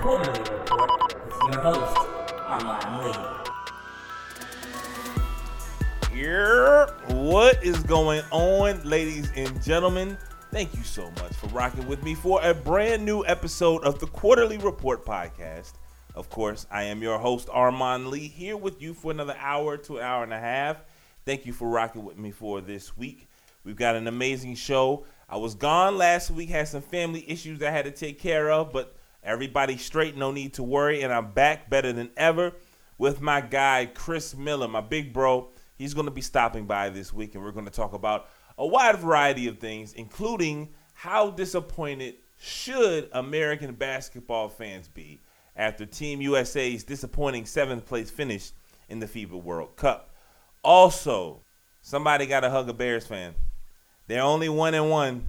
Quarter-Lee Report with your host, Lee. Here, what is going on, ladies and gentlemen? Thank you so much for rocking with me for a brand new episode of the Quarter-Lee Report podcast. Of course, I am your host, Armon Lee, here with you for another hour to an hour and a half. Thank you for rocking with me for this week. We've got an amazing show. I was gone last week, had some family issues I had to take care of, but everybody's straight, no need to worry. And I'm back better than ever with my guy, Chris Miller, my big bro. He's going to be stopping by this week, and we're going to talk about a wide variety of things, including how disappointed should American basketball fans be after Team USA's disappointing seventh place finish in the FIBA World Cup. Also, somebody got to hug a Bears fan. They're only one and one,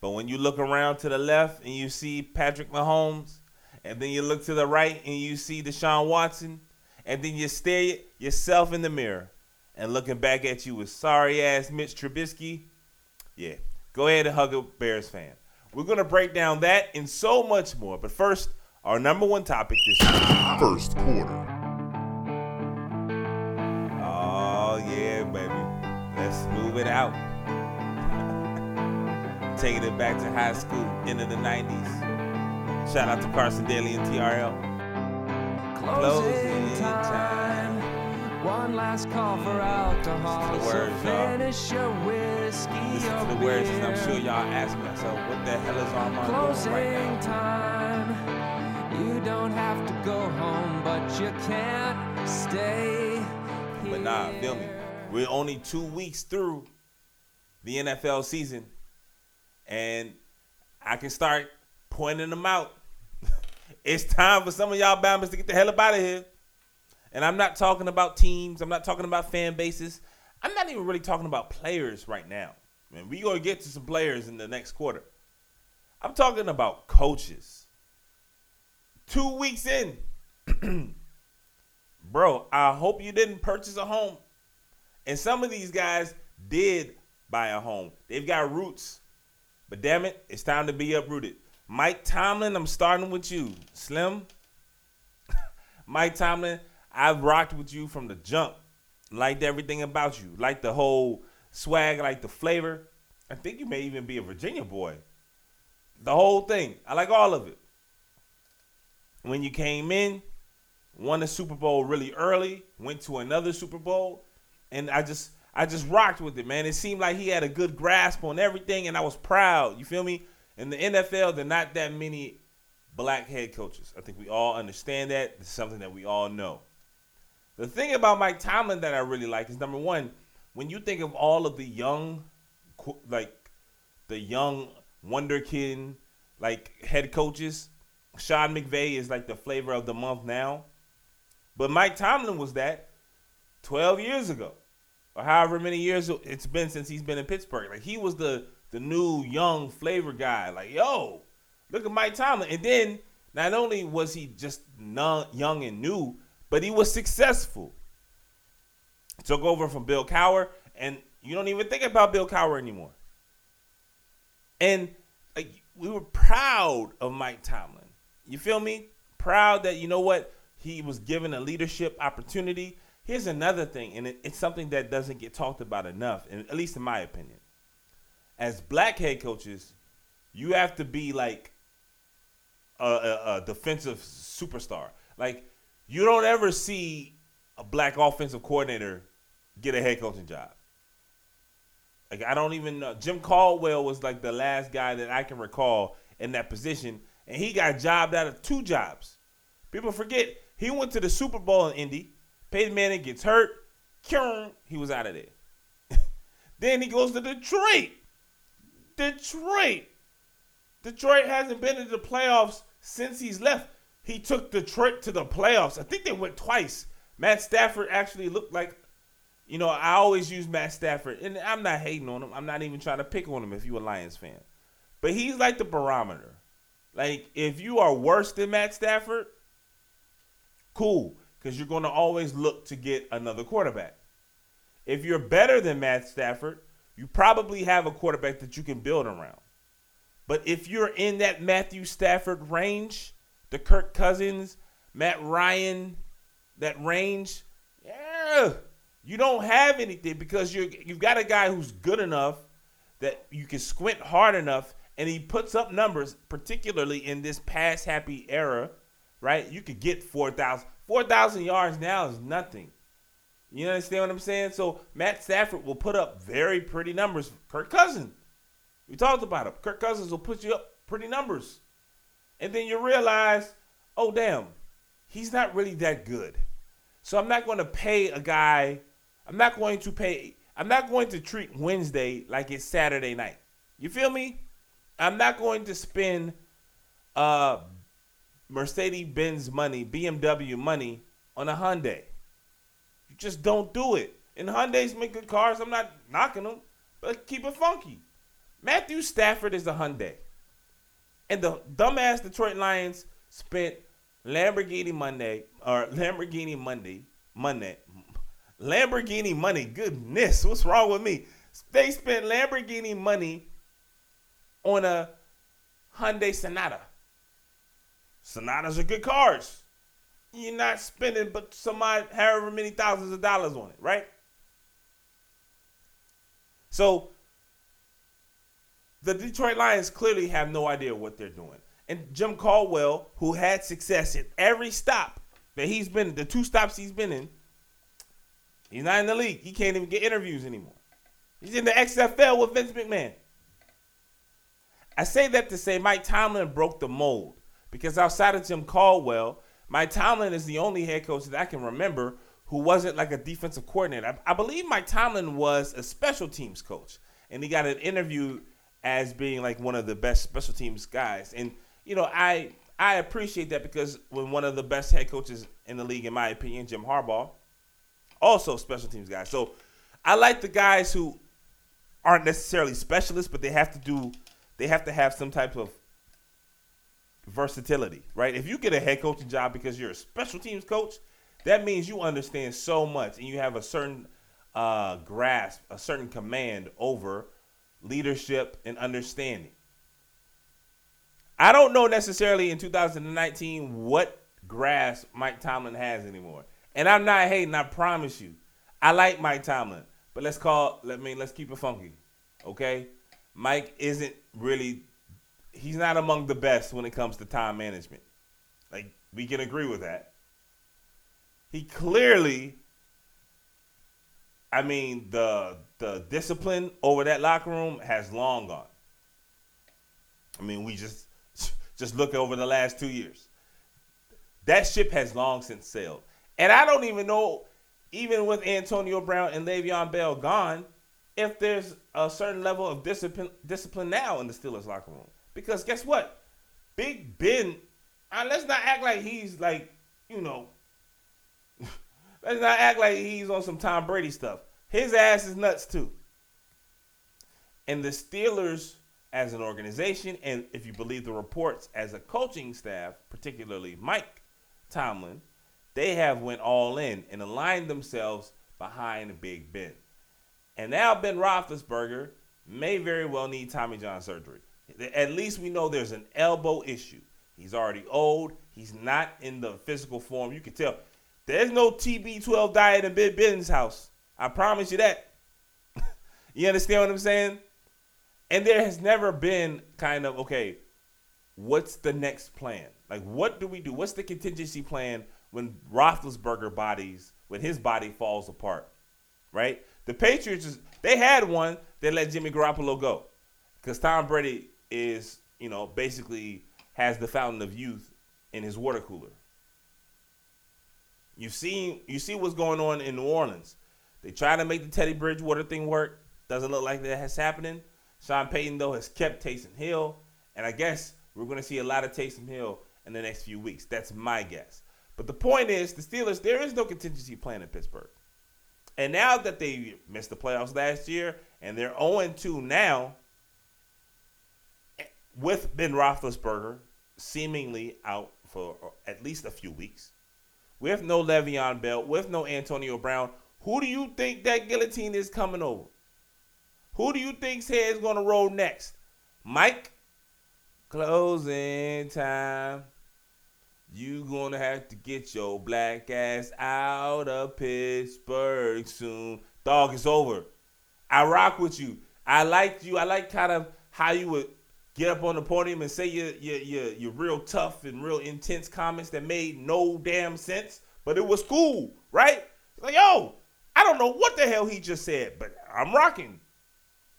but when you look around to the left and you see Patrick Mahomes, and then you look to the right and you see Deshaun Watson, and then you stare yourself in the mirror and looking back at you with sorry ass Mitch Trubisky, yeah, go ahead and hug a Bears fan. We're gonna break down that and so much more. But first, our number one topic this. First quarter. Oh yeah, baby. Let's move it out. Taking it back to high school, end of the 90s. Shout out to Carson Daly and TRL. Closing time. One last call for alcohol. Listen to the words, so y'all. finish your whiskey Listen to the words, and I'm sure y'all asking yourself, what the hell is Armon Closing doing right now? time. You don't have to go home, but you can't stay. But nah, feel me. We're only two weeks through the NFL season, and I can start pointing them out. it's time for some of y'all Bama's to get the hell up out of here. And I'm not talking about teams. I'm not talking about fan bases. I'm not even really talking about players right now. Man, we gonna get to some players in the next quarter. I'm talking about coaches. Two weeks in, bro, I hope you didn't purchase a home. And some of these guys did buy a home. They've got roots. But damn it, it's time to be uprooted. Mike Tomlin, I'm starting with you. Slim, Mike Tomlin, I've rocked with you from the jump. Liked everything about you. Liked the whole swag, like the flavor. I think you may even be a Virginia boy. The whole thing. I like all of it. When you came in, won the Super Bowl really early, went to another Super Bowl, and I just I just rocked with it, man. It seemed like he had a good grasp on everything, and I was proud. You feel me? In the NFL, there are not that many black head coaches. I think we all understand that. It's something that we all know. The thing about Mike Tomlin that I really like is number one, when you think of all of the young, like the young wonderkin, like head coaches, Sean McVay is like the flavor of the month now. But Mike Tomlin was that 12 years ago, or however many years it's been since he's been in Pittsburgh. Like he was the the new young flavor guy. Like yo, look at Mike Tomlin. And then not only was he just young and new, but he was successful. Took over from Bill Cowher, and you don't even think about Bill Cowher anymore. And like we were proud of Mike Tomlin. You feel me? Proud that you know what he was given a leadership opportunity. Here's another thing, and it, it's something that doesn't get talked about enough, and at least in my opinion. As black head coaches, you have to be like a, a, a defensive superstar. Like you don't ever see a black offensive coordinator get a head coaching job. Like I don't even know. Jim Caldwell was like the last guy that I can recall in that position, and he got jobbed out of two jobs. People forget he went to the Super Bowl in Indy. Peyton Manning gets hurt. He was out of there. then he goes to Detroit. Detroit. Detroit hasn't been in the playoffs since he's left. He took Detroit to the playoffs. I think they went twice. Matt Stafford actually looked like, you know, I always use Matt Stafford, and I'm not hating on him. I'm not even trying to pick on him if you're a Lions fan. But he's like the barometer. Like, if you are worse than Matt Stafford, cool, because you're going to always look to get another quarterback. If you're better than Matt Stafford, you probably have a quarterback that you can build around. But if you're in that Matthew Stafford range, the Kirk Cousins, Matt Ryan, that range, yeah, you don't have anything because you you've got a guy who's good enough that you can squint hard enough and he puts up numbers, particularly in this pass happy era, right? You could get 4,000. 4,000 yards now is nothing. You understand what I'm saying? So Matt Stafford will put up very pretty numbers. Kirk Cousins, we talked about him. Kirk Cousins will put you up pretty numbers. And then you realize, oh, damn, he's not really that good. So I'm not going to pay a guy, I'm not going to pay, I'm not going to treat Wednesday like it's Saturday night. You feel me? I'm not going to spend uh, Mercedes Benz money, BMW money on a Hyundai. You just don't do it. And Hyundais make good cars. I'm not knocking them, but keep it funky. Matthew Stafford is a Hyundai. And the dumbass Detroit Lions spent Lamborghini Monday or Lamborghini Monday, Monday, Lamborghini money. Goodness, what's wrong with me? They spent Lamborghini money on a Hyundai Sonata. Sonatas are good cars. You're not spending but some however many thousands of dollars on it, right? So the Detroit Lions clearly have no idea what they're doing. And Jim Caldwell, who had success at every stop that he's been, the two stops he's been in, he's not in the league. He can't even get interviews anymore. He's in the XFL with Vince McMahon. I say that to say Mike Tomlin broke the mold because outside of Jim Caldwell, Mike Tomlin is the only head coach that I can remember who wasn't like a defensive coordinator. I, I believe Mike Tomlin was a special teams coach, and he got an interview as being like one of the best special teams guys. And you know, I I appreciate that because when one of the best head coaches in the league, in my opinion, Jim Harbaugh, also special teams guy. So I like the guys who aren't necessarily specialists, but they have to do they have to have some type of versatility, right? If you get a head coaching job because you're a special teams coach, that means you understand so much and you have a certain uh, grasp, a certain command over leadership and understanding. I don't know necessarily in 2019 what grasp Mike Tomlin has anymore. And I'm not hating, I promise you. I like Mike Tomlin, but let's call let me let's keep it funky. Okay? Mike isn't really he's not among the best when it comes to time management. Like we can agree with that. He clearly I mean the the discipline over that locker room has long gone. I mean, we just just look over the last 2 years. That ship has long since sailed. And I don't even know even with Antonio Brown and Le'Veon Bell gone, if there's a certain level of discipline discipline now in the Steelers locker room. Because guess what? Big Ben, uh, let's not act like he's like, you know, let's not act like he's on some Tom Brady stuff. His ass is nuts too. And the Steelers as an organization, and if you believe the reports as a coaching staff, particularly Mike Tomlin, they have went all in and aligned themselves behind Big Ben. And now Ben Roethlisberger may very well need Tommy John surgery. At least we know there's an elbow issue. He's already old. He's not in the physical form. You can tell. There's no TB12 diet in Big Ben's house. I promise you that. you understand what I'm saying? And there has never been kind of, okay, what's the next plan? Like, what do we do? What's the contingency plan when Roethlisberger bodies, when his body falls apart, right? The Patriots, they had one that let Jimmy Garoppolo go because Tom Brady is, you know, basically has the fountain of youth in his water cooler. You see, you see what's going on in New Orleans. They try to make the Teddy Bridgewater thing work. Doesn't look like that has happening. Sean Payton though has kept Taysom Hill, and I guess we're going to see a lot of Taysom Hill in the next few weeks. That's my guess. But the point is, the Steelers, there is no contingency plan in Pittsburgh. And now that they missed the playoffs last year and they're 0 2 now, with Ben Roethlisberger seemingly out for uh, at least a few weeks, with no Le'Veon Bell, with no Antonio Brown, who do you think that guillotine is coming over? Who do you think's head is going to roll next? Mike? Closing time. You gonna have to get your black ass out of Pittsburgh soon. Dog, it's over. I rock with you. I liked you. I like kind of how you would get up on the podium and say your your your, your real tough and real intense comments that made no damn sense, but it was cool, right? Like, yo, I don't know what the hell he just said, but I'm rocking.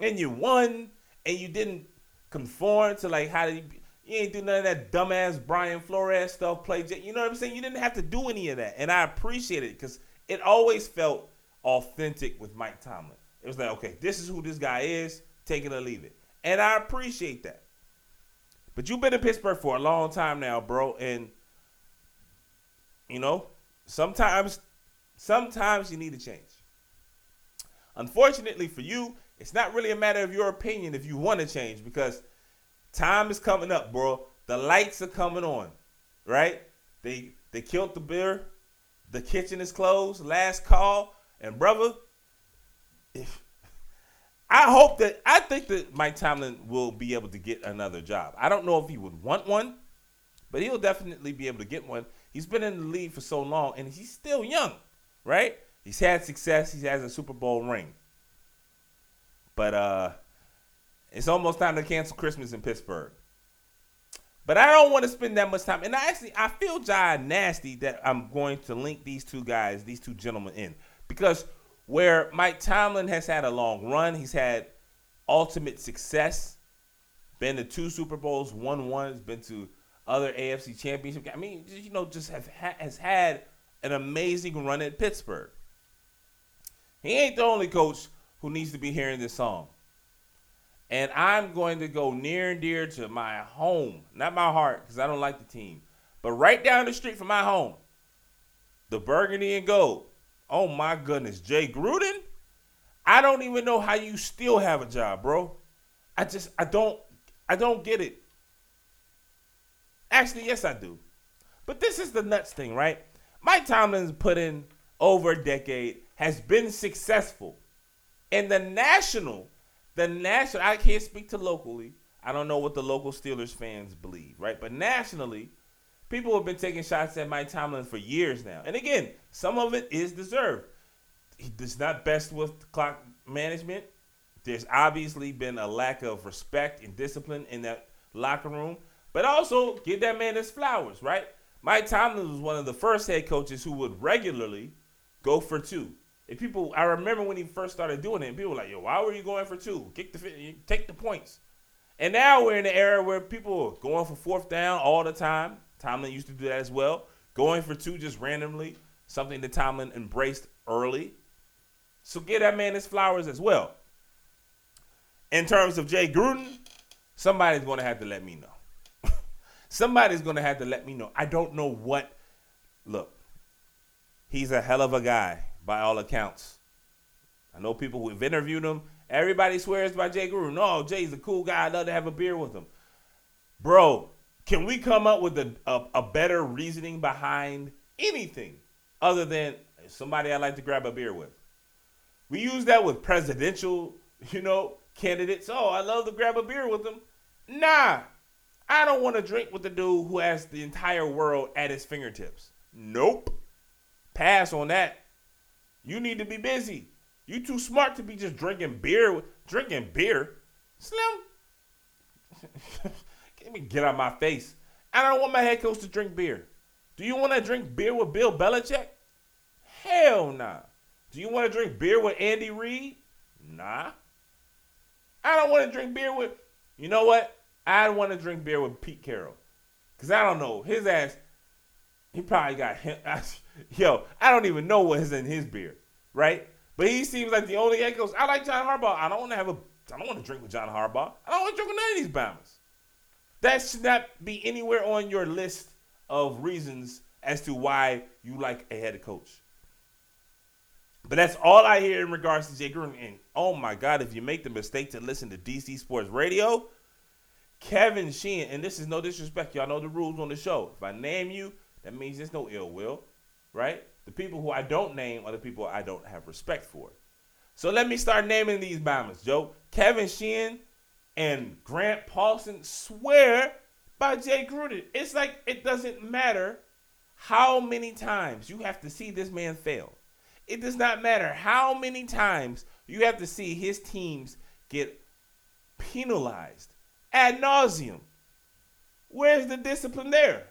And you won, and you didn't conform to like how you, you ain't do none of that dumbass Brian Flores stuff. Play, you know what I'm saying? You didn't have to do any of that, and I appreciate it because it always felt authentic with Mike Tomlin. It was like, okay, this is who this guy is. Take it or leave it, and I appreciate that. But you've been in Pittsburgh for a long time now, bro, and you know sometimes, sometimes you need to change. Unfortunately for you, it's not really a matter of your opinion if you want to change because time is coming up, bro. The lights are coming on, right? They they killed the beer. The kitchen is closed. Last call, and brother, if I hope that I think that Mike Tomlin will be able to get another job. I don't know if he would want one, but he'll definitely be able to get one. He's been in the league for so long, and he's still young, right? He's had success. He has a Super Bowl ring. But uh, it's almost time to cancel Christmas in Pittsburgh. But I don't want to spend that much time. And I actually, I feel John nasty that I'm going to link these two guys, these two gentlemen in. Because where Mike Tomlin has had a long run, he's had ultimate success, been to two Super Bowls, won one, has been to other AFC championship. I mean, you know, just have, has had an amazing run at Pittsburgh. He ain't the only coach who needs to be hearing this song. And I'm going to go near and dear to my home, not my heart, because I don't like the team, but right down the street from my home, the Burgundy and Gold. Oh my goodness, Jay Gruden. I don't even know how you still have a job, bro. I just I don't I don't get it. Actually, yes, I do. But this is the nuts thing, right? Mike Tomlin's put in over a decade, has been successful. And the national, the national, I can't speak to locally. I don't know what the local Steelers fans believe, right? But nationally, people have been taking shots at Mike Tomlin for years now. And again, some of it is deserved. He does not best with clock management. There's obviously been a lack of respect and discipline in that locker room. But also, give that man his flowers, right? Mike Tomlin was one of the first head coaches who would regularly go for two. If people, I remember when he first started doing it, and people were like, "Yo, why were you going for two? Kick the, take the points." And now we're in an era where people are going for fourth down all the time. Tomlin used to do that as well, going for two just randomly, something that Tomlin embraced early. So give that man his flowers as well. In terms of Jay Gruden, somebody's going to have to let me know. somebody's going to have to let me know. I don't know what. Look, he's a hell of a guy by all accounts. I know people who've interviewed him. Everybody swears by Jay Gruden. No, Jay's a cool guy. I'd love to have a beer with him. Bro, can we come up with a, a, a better reasoning behind anything other than somebody I'd like to grab a beer with? We use that with presidential, you know, candidates. Oh, I love to grab a beer with them. Nah, I don't want to drink with the dude who has the entire world at his fingertips. Nope. Pass on that. You need to be busy. You too smart to be just drinking beer. Drinking beer, Slim. Get me get out my face. I don't want my head coach to drink beer. Do you want to drink beer with Bill Belichick? Hell nah. Do you want to drink beer with Andy Reid? Nah. I don't want to drink beer with. You know what? I want to drink beer with Pete Carroll. Cause I don't know his ass. He probably got him. Yo, I don't even know what is in his beer, right? But he seems like the only head coach. I like John Harbaugh. I don't want to have a. I don't want to drink with John Harbaugh. I don't want to drink with none of these bombers. That should not be anywhere on your list of reasons as to why you like a head coach. But that's all I hear in regards to Jay Gruden. And oh my God, if you make the mistake to listen to DC Sports Radio, Kevin Sheehan, and this is no disrespect, y'all know the rules on the show. If I name you, that means there's no ill will, right? The people who I don't name are the people I don't have respect for. So let me start naming these bombers, Joe. Kevin Sheehan and Grant Paulsen swear by Jay Gruden. It's like it doesn't matter how many times you have to see this man fail. It does not matter how many times you have to see his teams get penalized ad nauseum. Where's the discipline there?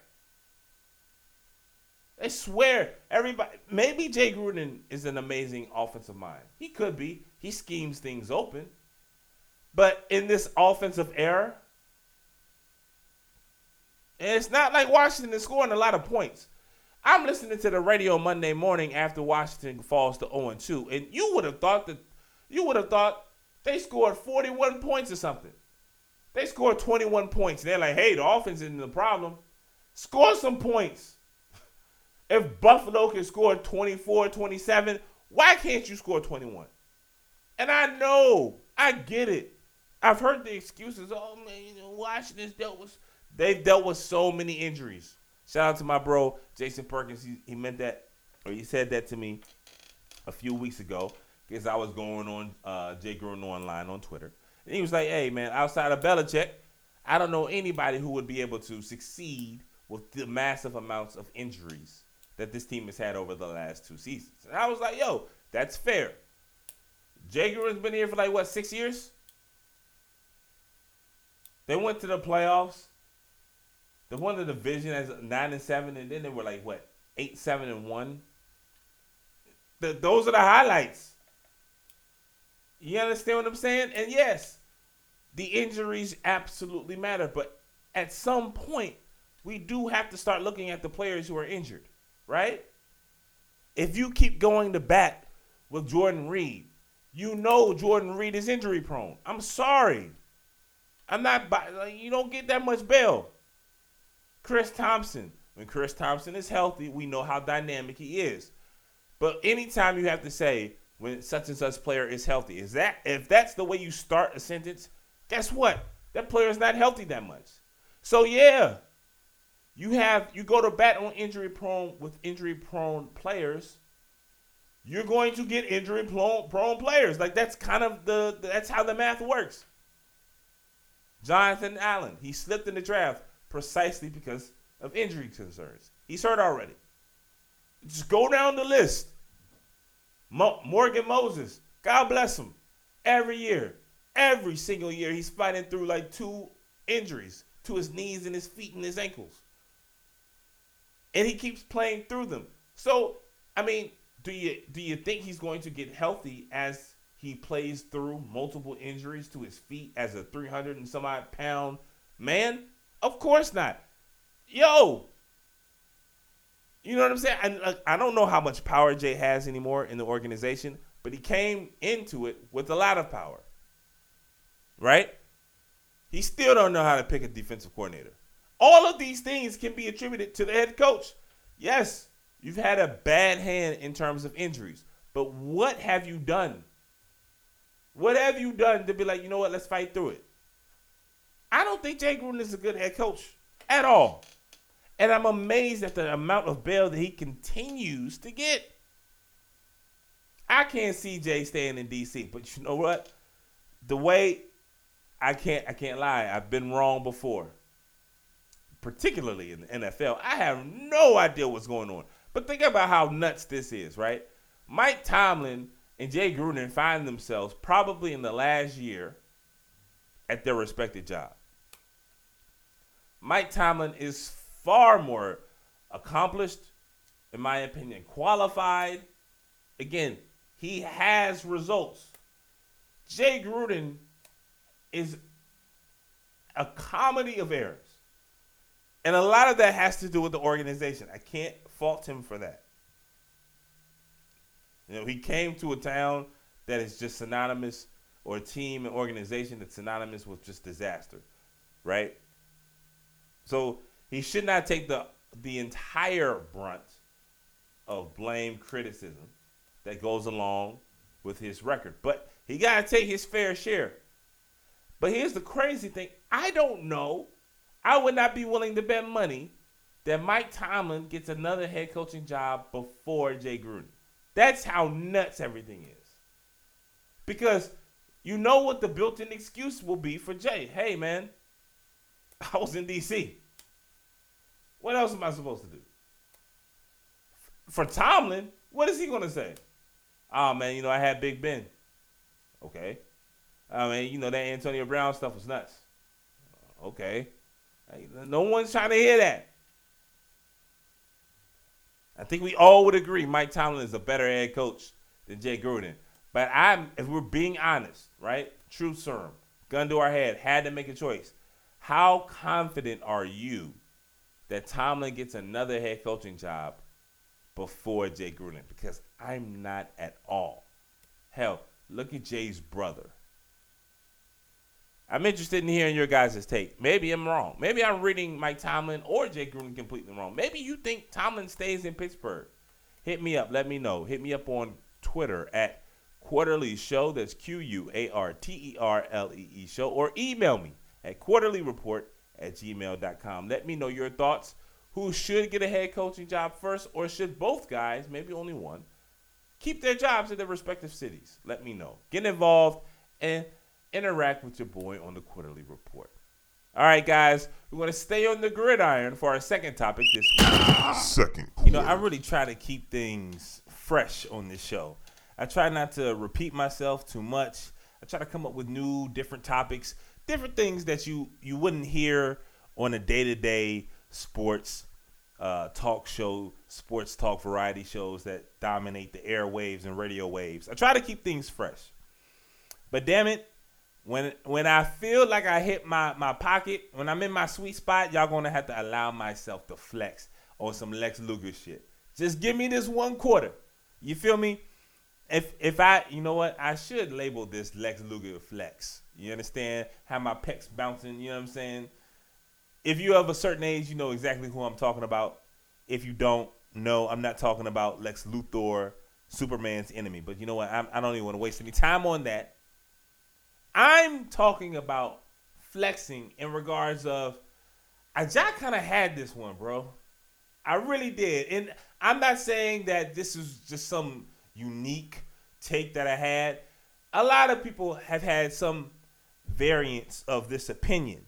They swear everybody. Maybe Jay Gruden is an amazing offensive mind. He could be. He schemes things open. But in this offensive era, it's not like Washington is scoring a lot of points. I'm listening to the radio Monday morning after Washington falls to 0 2, and you would have thought that you would have thought they scored 41 points or something. They scored 21 points. And they're like, hey, the offense isn't the problem. Score some points. If Buffalo can score 24, 27, why can't you score 21? And I know, I get it. I've heard the excuses. Oh man, you know, Washington's dealt with they've dealt with so many injuries. Shout out to my bro Jason Perkins. He, he meant that, or he said that to me a few weeks ago because I was going on uh, Jay Gruden online on Twitter, and he was like, "Hey man, outside of Belichick, I don't know anybody who would be able to succeed with the massive amounts of injuries that this team has had over the last two seasons." And I was like, "Yo, that's fair." Jay Gruden's been here for like what six years? They went to the playoffs. They won the division as nine and seven, and then they were like what eight, seven, and one. The, those are the highlights. You understand what I'm saying? And yes, the injuries absolutely matter, but at some point, we do have to start looking at the players who are injured, right? If you keep going to bat with Jordan Reed, you know Jordan Reed is injury prone. I'm sorry. I'm not. Like, you don't get that much bail. Chris Thompson. When Chris Thompson is healthy, we know how dynamic he is. But anytime you have to say when such and such player is healthy, is that if that's the way you start a sentence, guess what? That player is not healthy that much. So yeah, you have you go to bat on injury prone with injury prone players. You're going to get injury prone, prone players. Like that's kind of the that's how the math works. Jonathan Allen, he slipped in the draft precisely because of injury concerns. He's hurt already. Just go down the list. Mo- Morgan Moses, God bless him. Every year, every single year, he's fighting through like two injuries to his knees and his feet and his ankles. And he keeps playing through them. So, I mean, do you do you think he's going to get healthy as he plays through multiple injuries to his feet as a 300 and some odd pound man? Of course not. Yo, you know what I'm saying? I, I don't know how much power Jay has anymore in the organization, but he came into it with a lot of power. Right? He still don't know how to pick a defensive coordinator. All of these things can be attributed to the head coach. Yes, you've had a bad hand in terms of injuries, but what have you done? What have you done to be like, you know what, let's fight through it? I don't think Jay Gruden is a good head coach at all. And I'm amazed at the amount of bail that he continues to get. I can't see Jay staying in DC, but you know what? The way I can't I can't lie, I've been wrong before. Particularly in the NFL. I have no idea what's going on. But think about how nuts this is, right? Mike Tomlin and Jay Gruden find themselves probably in the last year at their respective job. Mike Tomlin is far more accomplished, in my opinion, qualified. Again, he has results. Jay Gruden is a comedy of errors. And a lot of that has to do with the organization. I can't fault him for that. You know, he came to a town that is just synonymous, or a team and organization that's synonymous with just disaster, right? So he should not take the the entire brunt of blame criticism that goes along with his record. But he got to take his fair share. But here's the crazy thing. I don't know. I would not be willing to bet money that Mike Tomlin gets another head coaching job before Jay Gruden. That's how nuts everything is. Because you know what the built-in excuse will be for Jay. Hey man, I was in DC. What else am I supposed to do? For Tomlin, what is he gonna say? Oh man, you know I had Big Ben. Okay. Ah, I mean, you know that Antonio Brown stuff was nuts. Okay. No one's trying to hear that. I think we all would agree Mike Tomlin is a better head coach than Jay Gruden. But I'm, if we're being honest, right? True serum, gun to our head, had to make a choice. How confident are you that Tomlin gets another head coaching job before Jay Gruden? Because I'm not at all. Hell, look at Jay's brother. I'm interested in hearing your guys' take. Maybe I'm wrong. Maybe I'm reading Mike Tomlin or Jay Gruden completely wrong. Maybe you think Tomlin stays in Pittsburgh. Hit me up. Let me know. Hit me up on Twitter at Quarterly Show. That's Q U A R T E R L E E Show. Or email me at quarterlyreport at gmail.com. Let me know your thoughts. Who should get a head coaching job first, or should both guys, maybe only one, keep their jobs in their respective cities? Let me know. Get involved and interact with your boy on the quarterly report. All right, guys, we're going to stay on the gridiron for our second topic this week. Second You know, I really try to keep things fresh on this show. I try not to repeat myself too much. I try to come up with new, different topics, different things that you you wouldn't hear on a day to day sports uh, talk show, sports talk variety shows that dominate the airwaves and radio waves. I try to keep things fresh. But damn it, when when I feel like I hit my my pocket, when I'm in my sweet spot, y'all gonna have to allow myself to flex on some Lex Luger shit. Just give me this one quarter. You feel me? If if I you know what I should label this Lex Luger flex. You understand? Have my pecs bouncing. You know what I'm saying? If you have a certain age, you know exactly who I'm talking about. If you don't know, I'm not talking about Lex Luthor, Superman's enemy. But you know what? I'm, I don't even want to waste any time on that. I'm talking about flexing in regards of I just kind of had this one, bro. I really did. And I'm not saying that this is just some unique take that I had. A lot of people have had some variants of this opinion.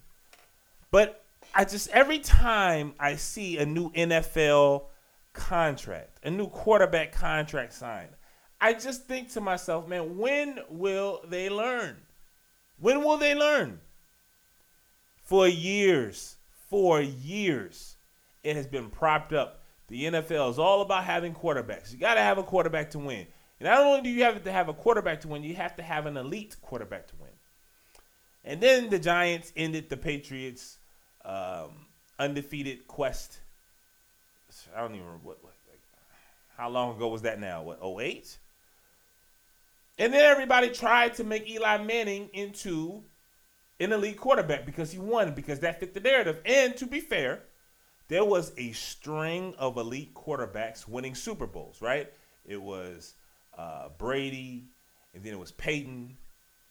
But I just every time I see a new NFL contract, a new quarterback contract signed, I just think to myself, man, when will they learn? When will they learn? For years, for years, it has been propped up. The NFL is all about having quarterbacks. You got to have a quarterback to win. And not only do you have to have a quarterback to win, you have to have an elite quarterback to win. And then the Giants ended the Patriots' um, undefeated quest. I don't even remember what, what like, how long ago was that now? What, 08? And then everybody tried to make Eli Manning into an elite quarterback because he won, because that fit the narrative. And to be fair, there was a string of elite quarterbacks winning Super Bowls, right? It was uh, Brady, and then it was Peyton,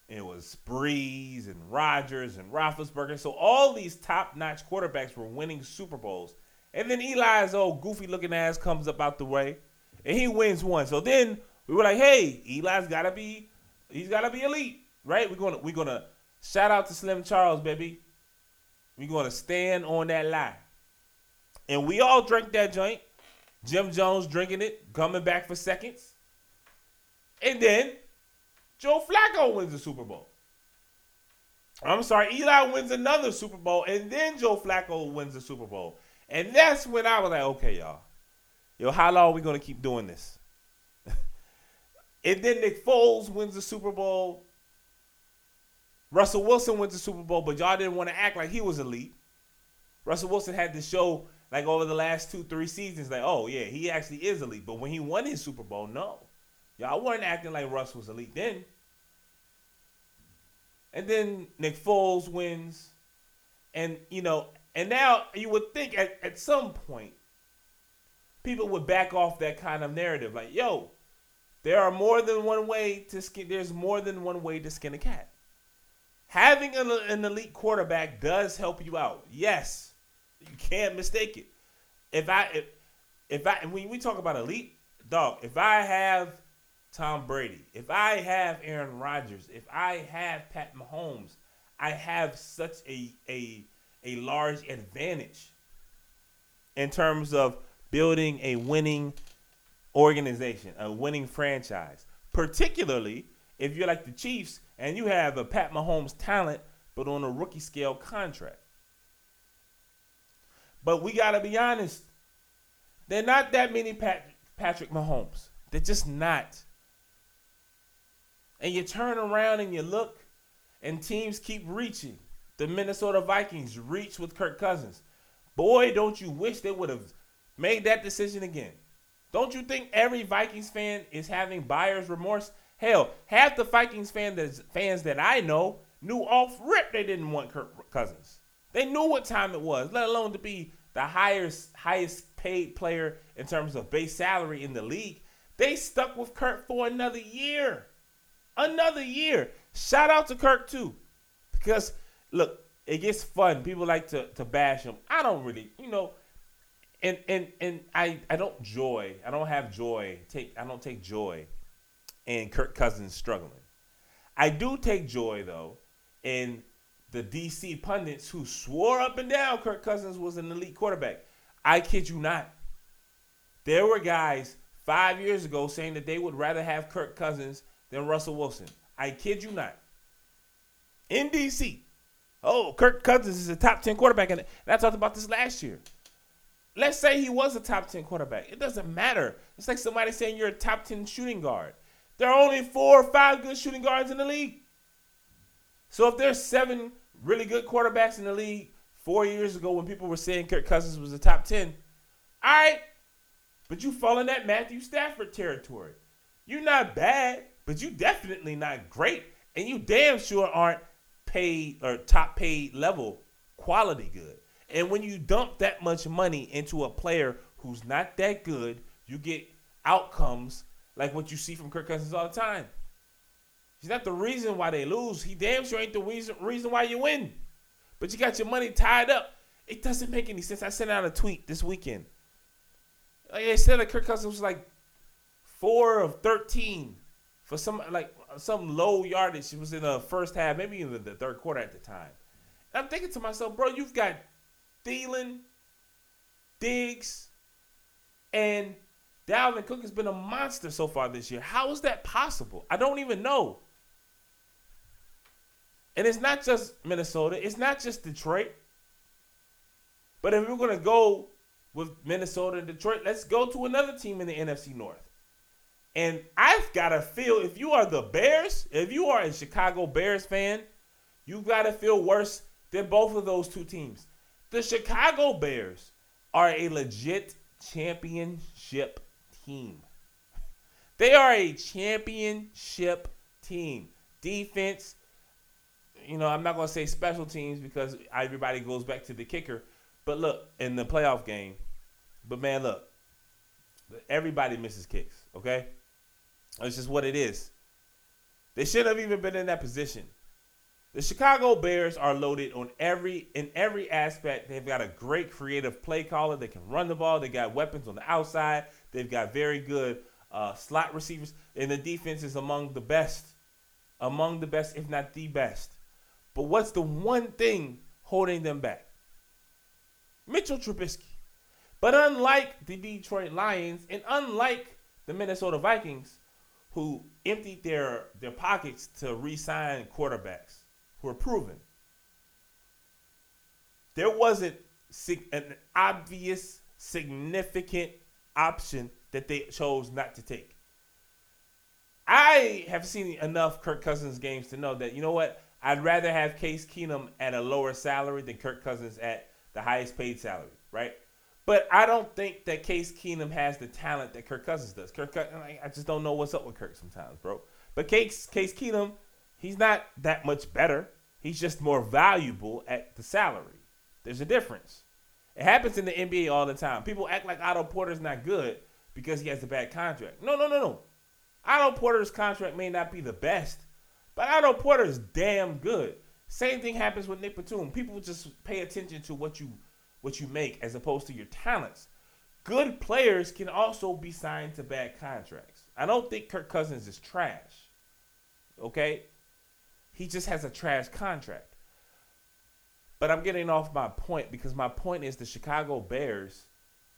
and it was Brees and Rodgers and Roethlisberger. So all these top-notch quarterbacks were winning Super Bowls. And then Eli's old goofy-looking ass comes up out the way, and he wins one. So then we were like, hey, Eli's gotta be, he's gotta be elite, right? We're gonna we're gonna shout out to Slim Charles, baby. We're gonna stand on that lie. And we all drank that joint. Jim Jones drinking it, coming back for seconds. And then Joe Flacco wins the Super Bowl. I'm sorry, Eli wins another Super Bowl, and then Joe Flacco wins the Super Bowl. And that's when I was like, okay, y'all. Yo, how long are we gonna keep doing this? And then Nick Foles wins the Super Bowl. Russell Wilson wins the Super Bowl, but y'all didn't want to act like he was elite. Russell Wilson had to show like over the last two, three seasons, like, oh yeah, he actually is elite. But when he won his Super Bowl, no. Y'all weren't acting like Russ was elite then. And then Nick Foles wins. And you know, and now you would think at, at some point people would back off that kind of narrative. Like, yo, there are more than one way to skin there's more than one way to skin a cat. Having an, an elite quarterback does help you out. Yes. You can't mistake it. If I if, if I when we talk about elite, dog, if I have Tom Brady, if I have Aaron Rodgers, if I have Pat Mahomes, I have such a a a large advantage in terms of building a winning organization, a winning franchise. Particularly if you're like the Chiefs and you have a Pat Mahomes talent, but on a rookie scale contract. But we got to be honest. They're not that many Pat, Patrick Mahomes. They're just not. And you turn around and you look, and teams keep reaching. The Minnesota Vikings reach with Kirk Cousins. Boy, don't you wish they would have made that decision again. Don't you think every Vikings fan is having buyer's remorse? Hell, half the Vikings fan that, fans that I know knew off rip they didn't want Kirk Cousins. They knew what time it was, let alone to be the highest highest paid player in terms of base salary in the league. They stuck with Kirk for another year. Another year. Shout out to Kirk too. Because look, it gets fun. People like to, to bash him. I don't really, you know, and and and I I don't joy. I don't have joy. Take I don't take joy in Kirk Cousins struggling. I do take joy though in the DC pundits who swore up and down Kirk Cousins was an elite quarterback. I kid you not. There were guys five years ago saying that they would rather have Kirk Cousins than Russell Wilson. I kid you not. In DC. Oh, Kirk Cousins is a top 10 quarterback. And I talked about this last year. Let's say he was a top 10 quarterback. It doesn't matter. It's like somebody saying you're a top 10 shooting guard. There are only four or five good shooting guards in the league. So if there's seven really good quarterbacks in the league four years ago when people were saying Kirk Cousins was a top 10, all right, but you fall in that Matthew Stafford territory. You're not bad, but you definitely not great. And you damn sure aren't paid or top paid level quality good. And when you dump that much money into a player who's not that good, you get outcomes like what you see from Kirk Cousins all the time. He's not the reason why they lose. He damn sure ain't the reason reason why you win. But you got your money tied up. It doesn't make any sense. I sent out a tweet this weekend. Like I said that Kirk Cousins was like four of thirteen for some like some low yardage. It was in the first half, maybe even the third quarter at the time. And I'm thinking to myself, bro, you've got Thielen, Diggs, and Dalvin Cook has been a monster so far this year. How is that possible? I don't even know. And it's not just Minnesota, it's not just Detroit. But if we're going to go with Minnesota and Detroit, let's go to another team in the NFC North. And I've got to feel if you are the Bears, if you are a Chicago Bears fan, you've got to feel worse than both of those two teams. The Chicago Bears are a legit championship team. They are a championship team. Defense, you know, I'm not going to say special teams because everybody goes back to the kicker. But look, in the playoff game, but man, look, everybody misses kicks, okay? It's just what it is. They shouldn't have even been in that position. The Chicago Bears are loaded on every in every aspect. They've got a great creative play caller. They can run the ball. They got weapons on the outside. They've got very good uh, slot receivers, and the defense is among the best, among the best, if not the best. But what's the one thing holding them back? Mitchell Trubisky. But unlike the Detroit Lions and unlike the Minnesota Vikings, who emptied their, their pockets to re-sign quarterbacks who are proven, there wasn't an obvious, significant option that they chose not to take. I have seen enough Kirk Cousins games to know that you know what I'd rather have Case Keenum at a lower salary than Kirk Cousins at the highest paid salary, right? But I don't think that Case Keenum has the talent that Kirk Cousins does. Kirk, I just don't know what's up with Kirk sometimes, bro. But Case Case Keenum, he's not that much better. He's just more valuable at the salary. There's a difference. It happens in the NBA all the time. People act like Otto Porter's not good because he has a bad contract. No, no, no, no. Otto Porter's contract may not be the best, but Otto Porter is damn good. Same thing happens with Nick Batum. People just pay attention to what you what you make as opposed to your talents. Good players can also be signed to bad contracts. I don't think Kirk Cousins is trash. Okay? He just has a trash contract. But I'm getting off my point because my point is the Chicago Bears.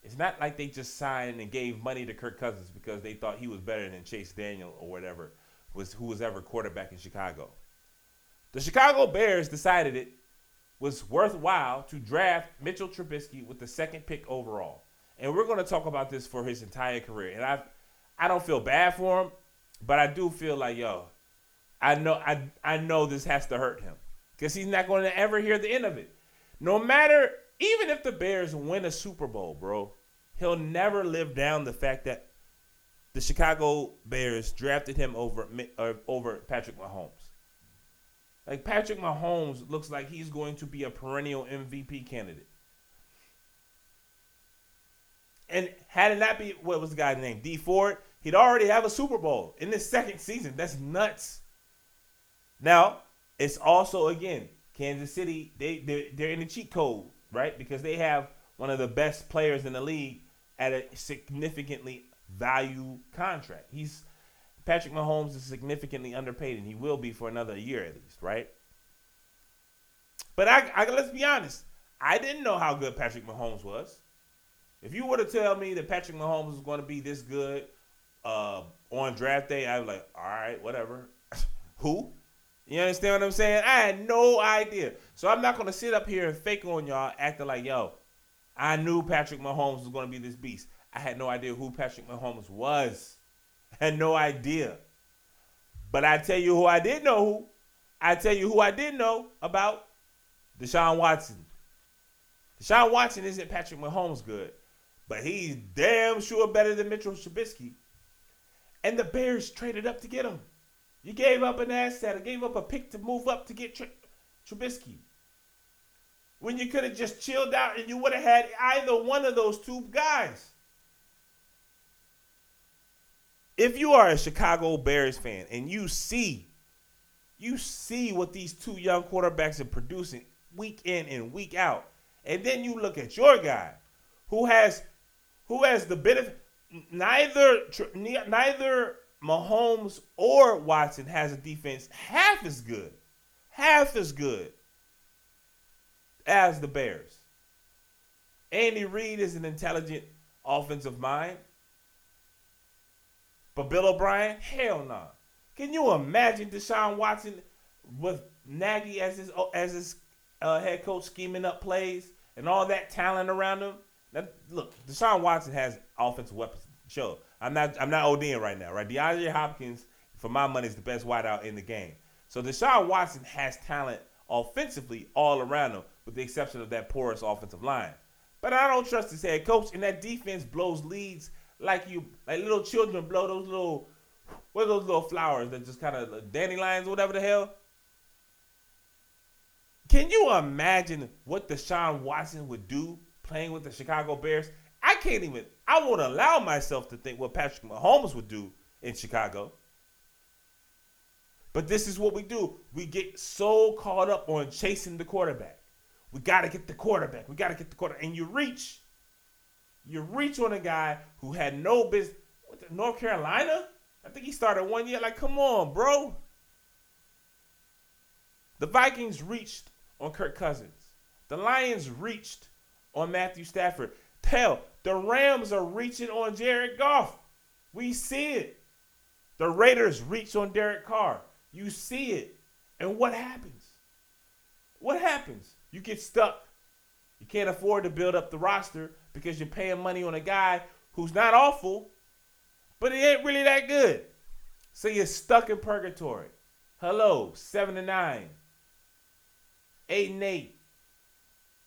It's not like they just signed and gave money to Kirk Cousins because they thought he was better than Chase Daniel or whatever was who was ever quarterback in Chicago. The Chicago Bears decided it was worthwhile to draft Mitchell Trubisky with the second pick overall. And we're going to talk about this for his entire career. And I I don't feel bad for him, but I do feel like, yo, I know I I know this has to hurt him because he's not going to ever hear the end of it. No matter, even if the Bears win a Super Bowl, bro, he'll never live down the fact that the Chicago Bears drafted him over uh, over Patrick Mahomes. Like Patrick Mahomes looks like he's going to be a perennial MVP candidate. And had it not be what was the guy's name? Dee Ford, he'd already have a Super Bowl in this second season. That's nuts. Now, it's also again, Kansas City, they they're, they're in the cheat code, right? Because they have one of the best players in the league at a significantly value contract. He's Patrick Mahomes is significantly underpaid, and he will be for another year at least, right? But I, I let's be honest, I didn't know how good Patrick Mahomes was. If you were to tell me that Patrick Mahomes was going to be this good uh, on draft day, I was like, all right, whatever. Who? You understand what I'm saying? I had no idea. So I'm not to sit up here and fake on y'all acting like, yo, I knew Patrick Mahomes was to be this beast. I had no idea who Patrick Mahomes was. I had no idea. But I tell you who I did know who. I tell you who I did know about Deshaun Watson. Deshaun Watson isn't Patrick Mahomes good, but he's damn sure better than Mitchell Trubisky. And the Bears traded up to get him. You gave up an asset, or gave up a pick to move up to get Trubisky. When you could have just chilled out and you would have had either one of those two guys. If you are a Chicago Bears fan and you see, you see what these two young quarterbacks are producing week in and week out, and then you look at your guy, who has, who has the benefit. Neither, neither Mahomes or Watson has a defense half as good, half as good as the Bears. Andy Reid is an intelligent offensive mind. But Bill O'Brien, hell no. Nah. Can you imagine Deshaun Watson with Nagy as his as his uh, head coach scheming up plays and all that talent around him? Now, look, Deshaun Watson has offensive weapons. Sure, I'm not I'm not ODing right now, right? DeAndre Hopkins, for my money, is the best wideout in the game. So Deshaun Watson has talent offensively all around him, with the exception of that porous offensive line. But I don't trust his head coach, and that defense blows leads like you like little children blow those little what are those little flowers that just kind of dandelions, whatever the hell. Can you imagine what Deshaun Watson would do playing with the Chicago Bears? I can't even. I won't allow myself to think what Patrick Mahomes would do in Chicago. But this is what we do. We get so caught up on chasing the quarterback. We got to get the quarterback. We got to get the quarterback. And you reach. You reach on a guy who had no business. North Carolina? I think he started one year. Like, come on, bro. The Vikings reached on Kirk Cousins. The Lions reached on Matthew Stafford. Hell, the Rams are reaching on Jared Goff. We see it. The Raiders reach on Derek Carr. You see it. And what happens? What happens? You get stuck. You can't afford to build up the roster because you're paying money on a guy who's not awful, but he ain't really that good. So you're stuck in purgatory. Hello, seven and nine, eight and eight.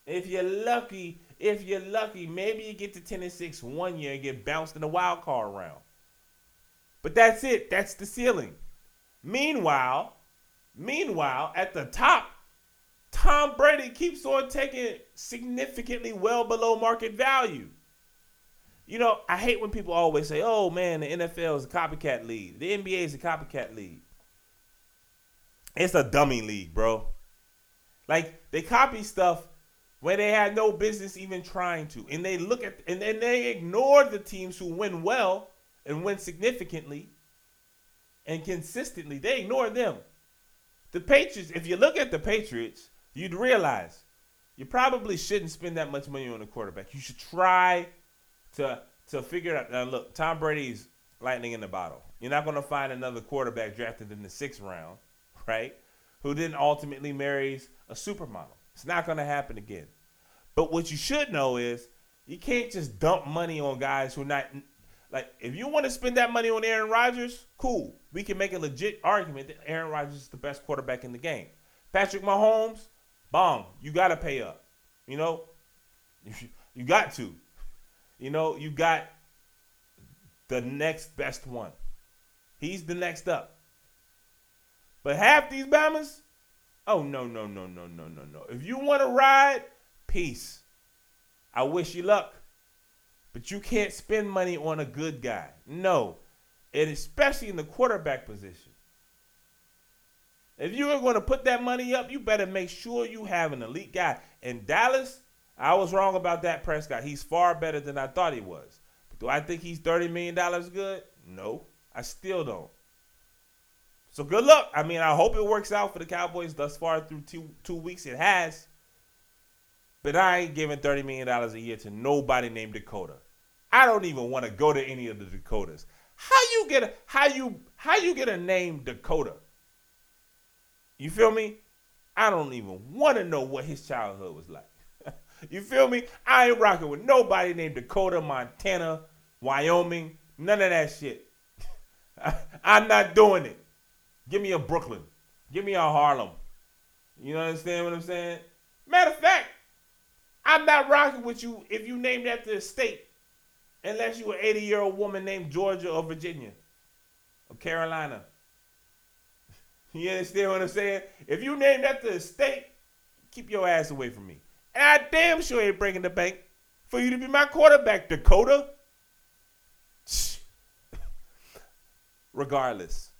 If you're lucky, if you're lucky, maybe you get to 10 and 6 one year and get bounced in the wild card round. But that's it. That's the ceiling. Meanwhile, meanwhile, at the top, Tom Brady keeps on taking significantly well below market value. You know, I hate when people always say, oh man, the NFL is a copycat league. The NBA is a copycat league. It's a dummy league, bro. Like, they copy stuff where they had no business even trying to. And they look at, and then they ignore the teams who win well and win significantly and consistently. They ignore them. The Patriots, if you look at the Patriots, you'd realize you probably shouldn't spend that much money on a quarterback. You should try to to figure out. Now, look, Tom Brady's lightning in the bottle. You're not going to find another quarterback drafted in the sixth round, right? Who then ultimately marries a supermodel. It's not going to happen again. But what you should know is you can't just dump money on guys who are not like. If you want to spend that money on Aaron Rodgers, cool. We can make a legit argument that Aaron Rodgers is the best quarterback in the game. Patrick Mahomes, bomb. You got to pay up. You know, you got to. You know, you got the next best one. He's the next up. But half these Bammers, oh no, no, no, no, no, no, no. If you want to ride, peace. I wish you luck. But you can't spend money on a good guy. No. And especially in the quarterback position. If you are going to put that money up, you better make sure you have an elite guy. In Dallas, I was wrong about Dak Prescott. He's far better than I thought he was. But do I think he's $30 million good? No, I still don't. So good luck. I mean, I hope it works out for the Cowboys thus far through two two weeks. It has. But I ain't giving $30 million a year to nobody named Dakota. I don't even want to go to any of the Dakotas. How you get a how you how you get a name Dakota? You feel me? I don't even want to know what his childhood was like. you feel me? I ain't rocking with nobody named Dakota, Montana, Wyoming, none of that shit. I'm not doing it. Give me a Brooklyn. Give me a Harlem. You understand what I'm saying? Matter of I'm not rocking with you if you named after a state, unless you're an 80 year old woman named Georgia or Virginia or Carolina. You understand what I'm saying? If you named after a state, keep your ass away from me. And I damn sure ain't breaking the bank for you to be my quarterback, Dakota. Regardless,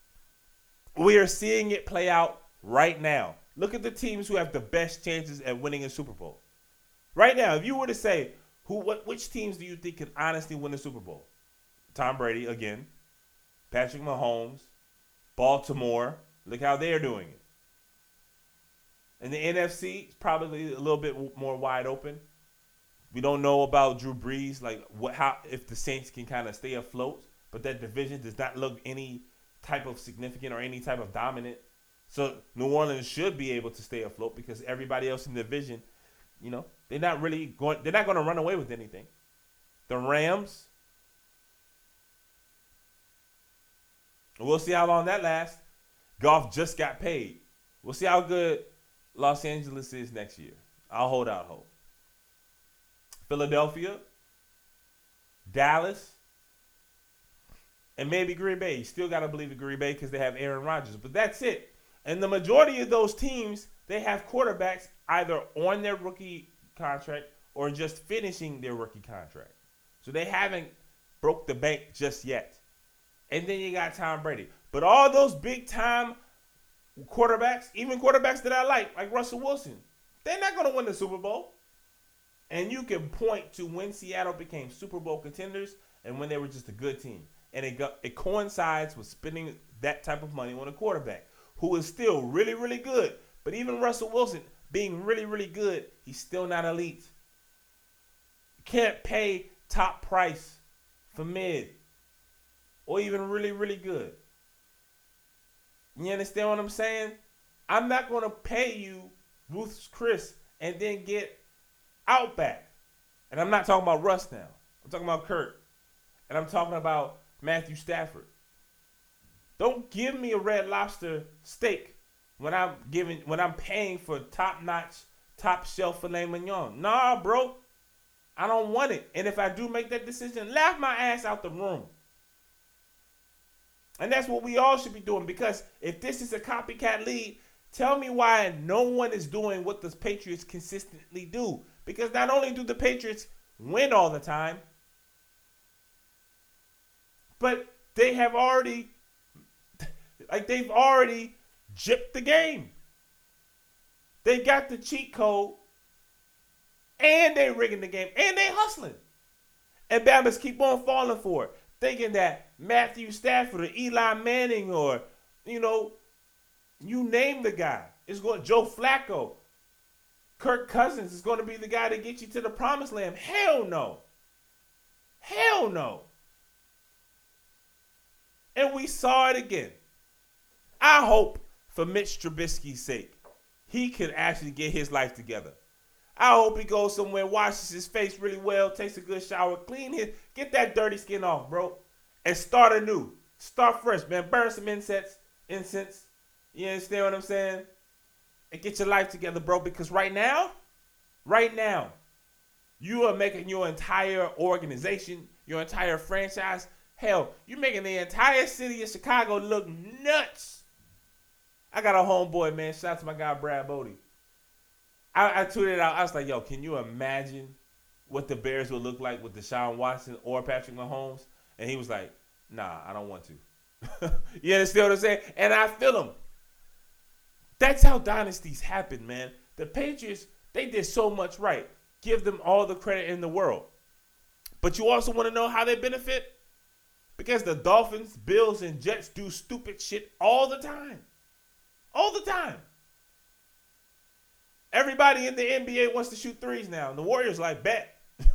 we are seeing it play out right now. Look at the teams who have the best chances at winning a Super Bowl. Right now, if you were to say who, what, which teams do you think can honestly win the Super Bowl? Tom Brady again, Patrick Mahomes, Baltimore. Look how they're doing it. And the NFC is probably a little bit more wide open. We don't know about Drew Brees, like what, how, if the Saints can kind of stay afloat. But that division does not look any type of significant or any type of dominant. So New Orleans should be able to stay afloat because everybody else in the division, you know, they're not really going. They're not going to run away with anything. The Rams. We'll see how long that lasts. Goff just got paid. We'll see how good Los Angeles is next year. I'll hold out hope. Philadelphia, Dallas, and maybe Green Bay. You still got to believe in Green Bay because they have Aaron Rodgers. But that's it. And the majority of those teams, they have quarterbacks either on their rookie contract or just finishing their rookie contract. So they haven't broke the bank just yet. And then you got Tom Brady. But all those big time quarterbacks, even quarterbacks that I like, like Russell Wilson, they're not going to win the Super Bowl. And you can point to when Seattle became Super Bowl contenders and when they were just a good team. And it got, it coincides with spending that type of money on a quarterback who is still really, really good. But even Russell Wilson being really, really good, he's still not elite. You can't pay top price for mid or even really, really good. You understand what I'm saying? I'm not going to pay you Ruth's Chris and then get Outback. And I'm not talking about Russ now. I'm talking about Kirk. And I'm talking about Matthew Stafford. Don't give me a red lobster steak when I'm giving when I'm paying for top notch, top shelf filet mignon. Nah, bro. I don't want it. And if I do make that decision, laugh my ass out the room. And that's what we all should be doing because if this is a copycat league, tell me why no one is doing what the Patriots consistently do. Because not only do the Patriots win all the time, but they have already like they've already gypped the game. They got the cheat code and they rigging the game and they hustling. And Bama's keep on falling for it thinking that Matthew Stafford or Eli Manning or, you know, you name the guy. It's going Joe Flacco. Kirk Cousins is going to be the guy to get you to the promised land. Hell no. Hell no. And we saw it again. I hope for Mitch Trubisky's sake, he can actually get his life together. I hope he goes somewhere, washes his face really well, takes a good shower, clean his, get that dirty skin off, bro, and start anew. Start fresh, man. Burn some incense, incense. You understand what I'm saying? And get your life together, bro. Because right now, right now, you are making your entire organization, your entire franchise, hell, you're making the entire city of Chicago look nuts. I got a homeboy, man. Shout out to my guy Brad Bodie. I, I tweeted out. I was like, "Yo, can you imagine what the Bears would look like with Deshaun Watson or Patrick Mahomes?" And he was like, "Nah, I don't want to." you understand what I'm saying? And I feel him. That's how dynasties happen, man. The Patriots, they did so much right. Give them all the credit in the world. But you also want to know how they benefit? Because the Dolphins, Bills, and Jets do stupid shit all the time. All the time. Everybody in the NBA wants to shoot threes now. And the Warriors like, bet.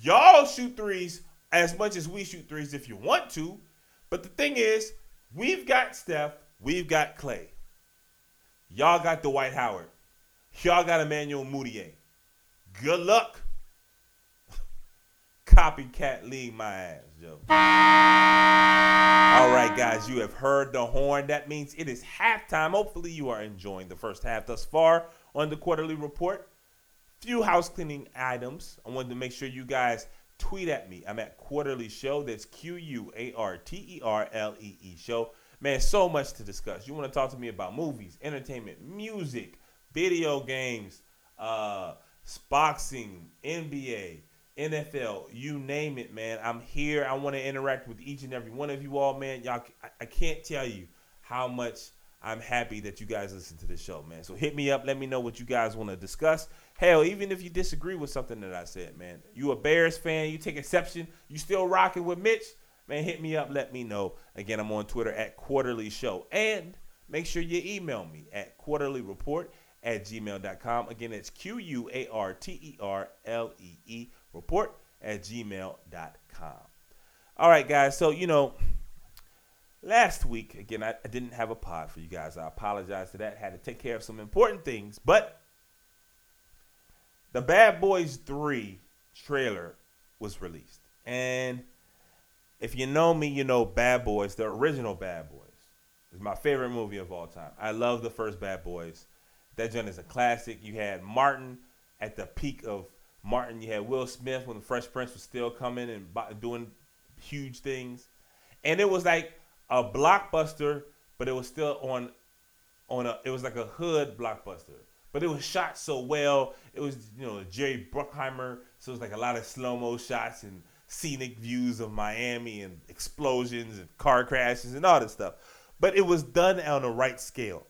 Y'all shoot threes as much as we shoot threes if you want to. But the thing is, we've got Steph, we've got Clay. Y'all got Dwight Howard. Y'all got Emmanuel Mudiay. Good luck. Copycat leave my ass, Joe. All right, guys, you have heard the horn. That means it is halftime. Hopefully, you are enjoying the first half thus far on the Quarter-Lee Report. Few house cleaning items. I wanted to make sure you guys tweet at me. I'm at QuarterLeeShow. That's Q U A R T E R L E E Show. Man, so much to discuss. You want to talk to me about movies, entertainment, music, video games, uh, boxing, NBA, NFL, you name it, man. I'm here. I want to interact with each and every one of you all, man. Y'all, I, can't tell you how much I'm happy that you guys listen to the show, man. So hit me up. Let me know what you guys want to discuss. Hell, even if you disagree with something that I said, man. You a Bears fan, you take exception, you still rocking with Mitch, man, hit me up. Let me know. Again, I'm on Twitter at QuarterLeeShow. And make sure you email me at quarterleereport at gmail.com. Again, it's Q U A R T E R L E E report at gmail.com. All right, guys. So, you know, last week, again, I, I, didn't have a pod for you guys. I apologize for that. Had to take care of some important things. But the Bad Boys 3 trailer was released. And if you know me, you know Bad Boys, the original Bad Boys. is my favorite movie of all time. I love the first Bad Boys. That joint is a classic. You had Martin at the peak of Martin. You had Will Smith when the Fresh Prince was still coming and doing huge things. And it was like a blockbuster, but it was still on on a it was like a hood blockbuster. But it was shot so well. It was, you know, Jerry Bruckheimer, so it was like a lot of slow-mo shots and scenic views of Miami and explosions and car crashes and all this stuff. But it was done on the right scale.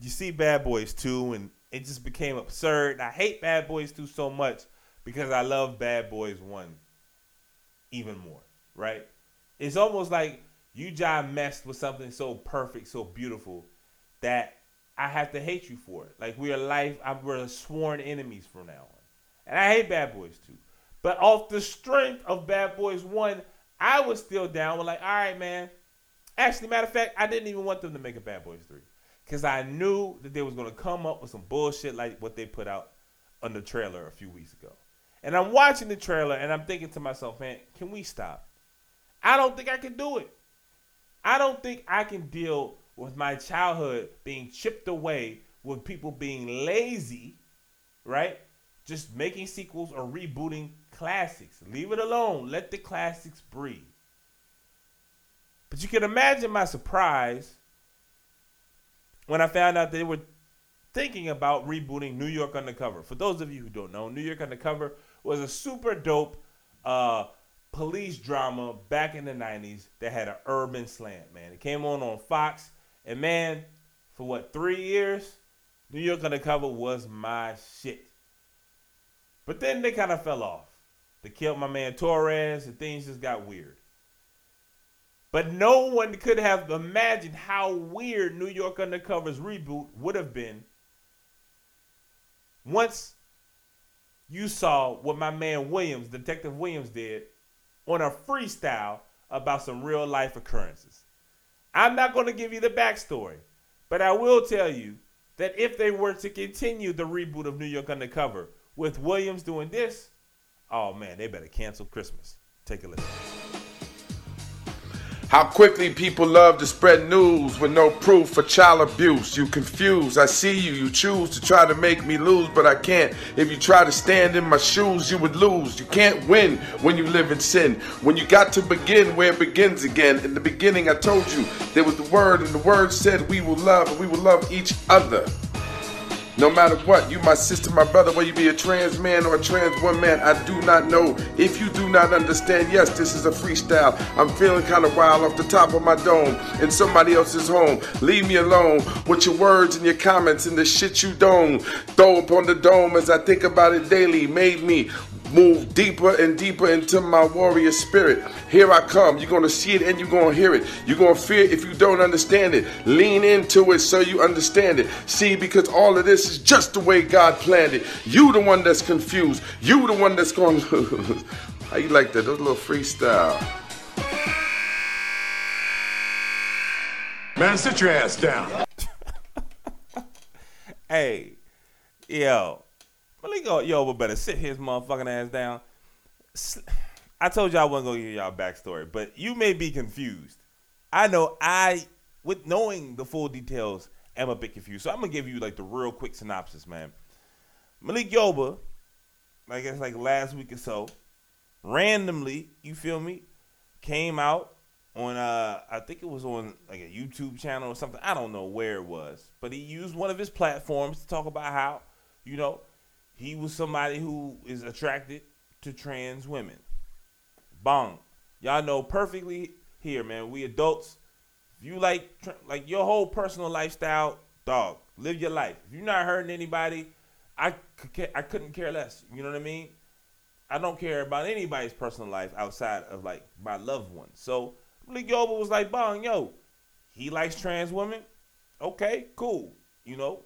You see Bad Boys 2 and it just became absurd. I hate Bad Boys 2 so much because I love Bad Boys 1 even more, right? It's almost like you just messed with something so perfect, so beautiful that I have to hate you for it. Like we are life, I'm, we're sworn enemies from now on. And I hate Bad Boys 2. But off the strength of Bad Boys 1, I was still down. We're like, all right, man. Actually, matter of fact, I didn't even want them to make a Bad Boys 3. Because I knew that they was to come up with some bullshit like what they put out on the trailer a few weeks ago. And I'm watching the trailer and I'm thinking to myself, man, can we stop? I don't think I can do it. I don't think I can deal with my childhood being chipped away with people being lazy, right? Just making sequels or rebooting classics. Leave it alone. Let the classics breathe. But you can imagine my surprise when I found out they were thinking about rebooting New York Undercover. For those of you who don't know, New York Undercover was a super dope uh, police drama back in the 90s that had an urban slant, man. It came on on Fox, and man, for what, three years, New York Undercover was my shit. But then they kind of fell off. They killed my man Torres, and things just got weird. But no one could have imagined how weird New York Undercover's reboot would have been once you saw what my man Williams, Detective Williams, did on a freestyle about some real life occurrences. I'm not going to give you the backstory, but I will tell you that if they were to continue the reboot of New York Undercover with Williams doing this, oh man, they better cancel Christmas. Take a listen. How quickly people love to spread news with no proof for child abuse. You confuse, I see you. You choose to try to make me lose, but I can't. If you try to stand in my shoes, you would lose. You can't win when you live in sin. When you got to begin where it begins again. In the beginning, I told you there was the word, and the word said we will love, and we will love each other. No matter what, you my sister, my brother, whether you be a trans man or a trans woman, I do not know. If you do not understand, yes, this is a freestyle. I'm feeling kind of wild off the top of my dome in somebody else's home. Leave me alone with your words and your comments and the shit you don't throw upon the dome as I think about it daily. Made me move deeper and deeper into my warrior spirit. Here I come. You're going to see it and you're going to hear it. You're going to fear it if you don't understand it. Lean into it so you understand it. See, because all of this is just the way God planned it. You the one that's confused. You the one that's going to How you like that? Those little freestyle. Man, sit your ass down. Hey, yo, Malik, yo, yo, but better sit his motherfucking ass down. I told y'all I wasn't gonna give y'all backstory, but you may be confused. I know I, with knowing the full details, am a bit confused. So I'm gonna give you like the real quick synopsis, man. Malik Yoba, I guess like last week or so, randomly, you feel me, came out on uh I think it was on like a YouTube channel or something. I don't know where it was, but he used one of his platforms to talk about how, you know, he was somebody who is attracted to trans women. Bong. Y'all know perfectly here, man. We adults. If you like like your whole personal lifestyle, dog, live your life. If you're not hurting anybody, I I couldn't care less. You know what I mean? I don't care about anybody's personal life outside of like my loved ones. So Malik Yoba was like, Bong, yo, he likes trans women. Okay, cool. You know,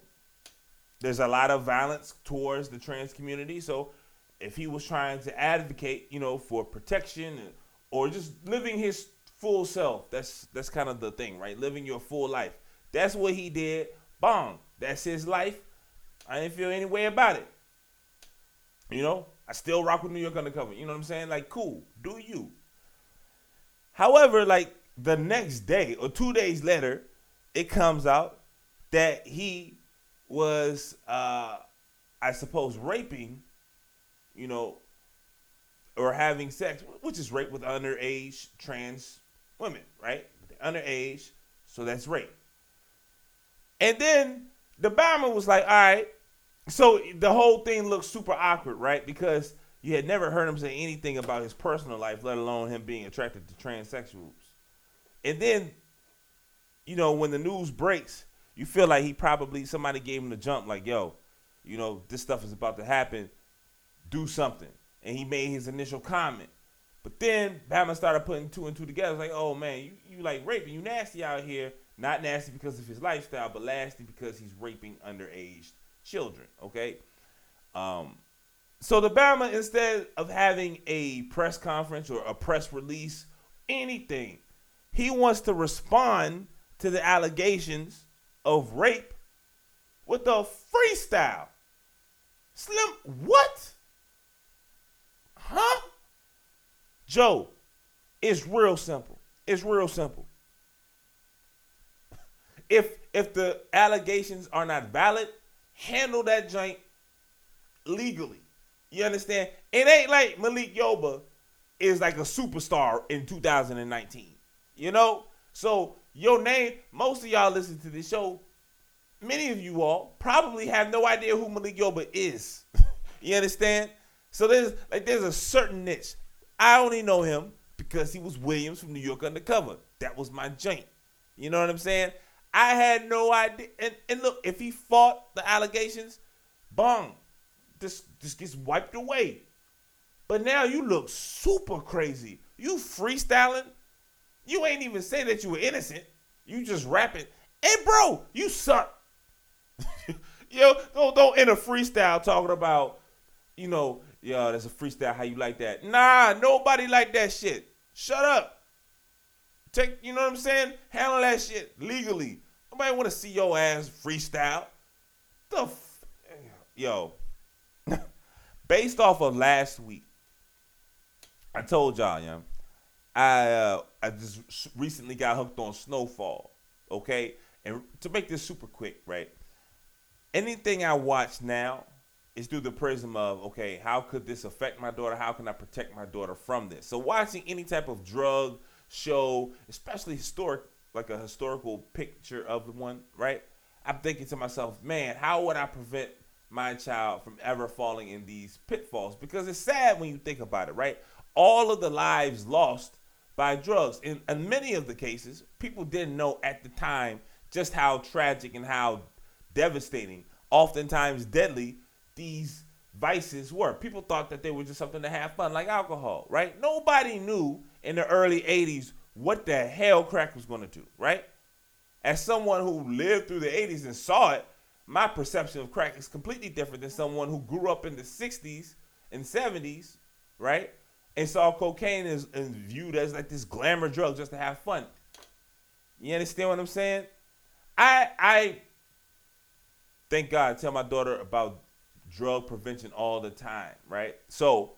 there's a lot of violence towards the trans community. So if he was trying to advocate, you know, for protection or just living his full self, that's that's kind of the thing, right? Living your full life. That's what he did. Bong. That's his life. I didn't feel any way about it. You know, I still rock with New York Undercover. You know what I'm saying? Like, cool. Do you? However, like the next day or two days later, it comes out that he was, uh, I suppose, raping, you know, or having sex, which is rape with underage trans women, right? Underage, so that's rape. And then the bomber was like, all right. So the whole thing looked super awkward, right? Because you had never heard him say anything about his personal life, let alone him being attracted to transsexuals. And then, you know, when the news breaks, you feel like he probably somebody gave him the jump, like, yo, you know, this stuff is about to happen. Do something. And he made his initial comment. But then Bama started putting two and two together. Like, oh man, you, you like raping, you nasty out here. Not nasty because of his lifestyle, but nasty because he's raping underage children. Okay. Um, so the Bama, instead of having a press conference or a press release, anything, he wants to respond to the allegations of rape with a freestyle. Slim, what? Huh? Joe, it's real simple. It's real simple. If if the allegations are not valid, handle that joint legally. You understand? It ain't like Malik Yoba is like a superstar in 2019. You know? So your name, most of y'all listen to this show, many of you all probably have no idea who Malik Yoba is. you understand? So there's like there's a certain niche. I only know him because he was Williams from New York Undercover. That was my joint. You know what I'm saying? I had no idea. And, and look, if he fought the allegations, bong, this this gets wiped away. But now you look super crazy. You freestyling. You ain't even say that you were innocent. You just rapping. Hey, bro, you suck. yo, don't don't in a freestyle talking about, you know, yo, that's a freestyle. How you like that? Nah, nobody like that shit. Shut up. Take, you know what I'm saying? Handle that shit legally. Nobody want to see your ass freestyle. The f- yo, based off of last week, I told y'all, yeah, I uh, I just recently got hooked on Snowfall. Okay, and to make this super quick, right? Anything I watch now is through the prism of okay, how could this affect my daughter? How can I protect my daughter from this? So watching any type of drug show, especially historic, like a historical picture of the one, right? I'm thinking to myself, man, how would I prevent my child from ever falling in these pitfalls? Because it's sad when you think about it, right? All of the lives lost by drugs. In, in many of the cases, people didn't know at the time just how tragic and how devastating, oftentimes deadly, these vices were. People thought that they were just something to have fun, like alcohol, right? Nobody knew in the early 80s what the hell crack was going to do, right? As someone who lived through the 80s and saw it, my perception of crack is completely different than someone who grew up in the 60s and 70s, right? And saw cocaine is viewed as like this glamour drug just to have fun. You understand what I'm saying? I I thank God I tell my daughter about drug prevention all the time, right? So,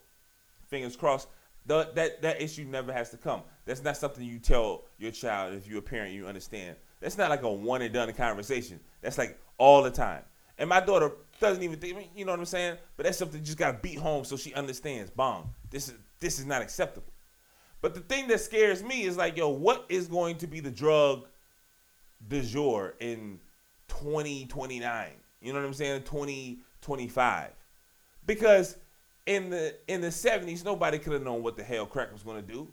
fingers crossed, the, that that issue never has to come. That's not something you tell your child if you're a parent. You understand. That's not like a one and done conversation. That's like all the time. And my daughter doesn't even think, you know what I'm saying? But that's something you just gotta beat home so she understands. Bong, this is this is not acceptable. But the thing that scares me is like, yo, what is going to be the drug du jour in 2029? You know what I'm saying? 2025. Because in the in the 70s, nobody could have known what the hell crack was gonna do.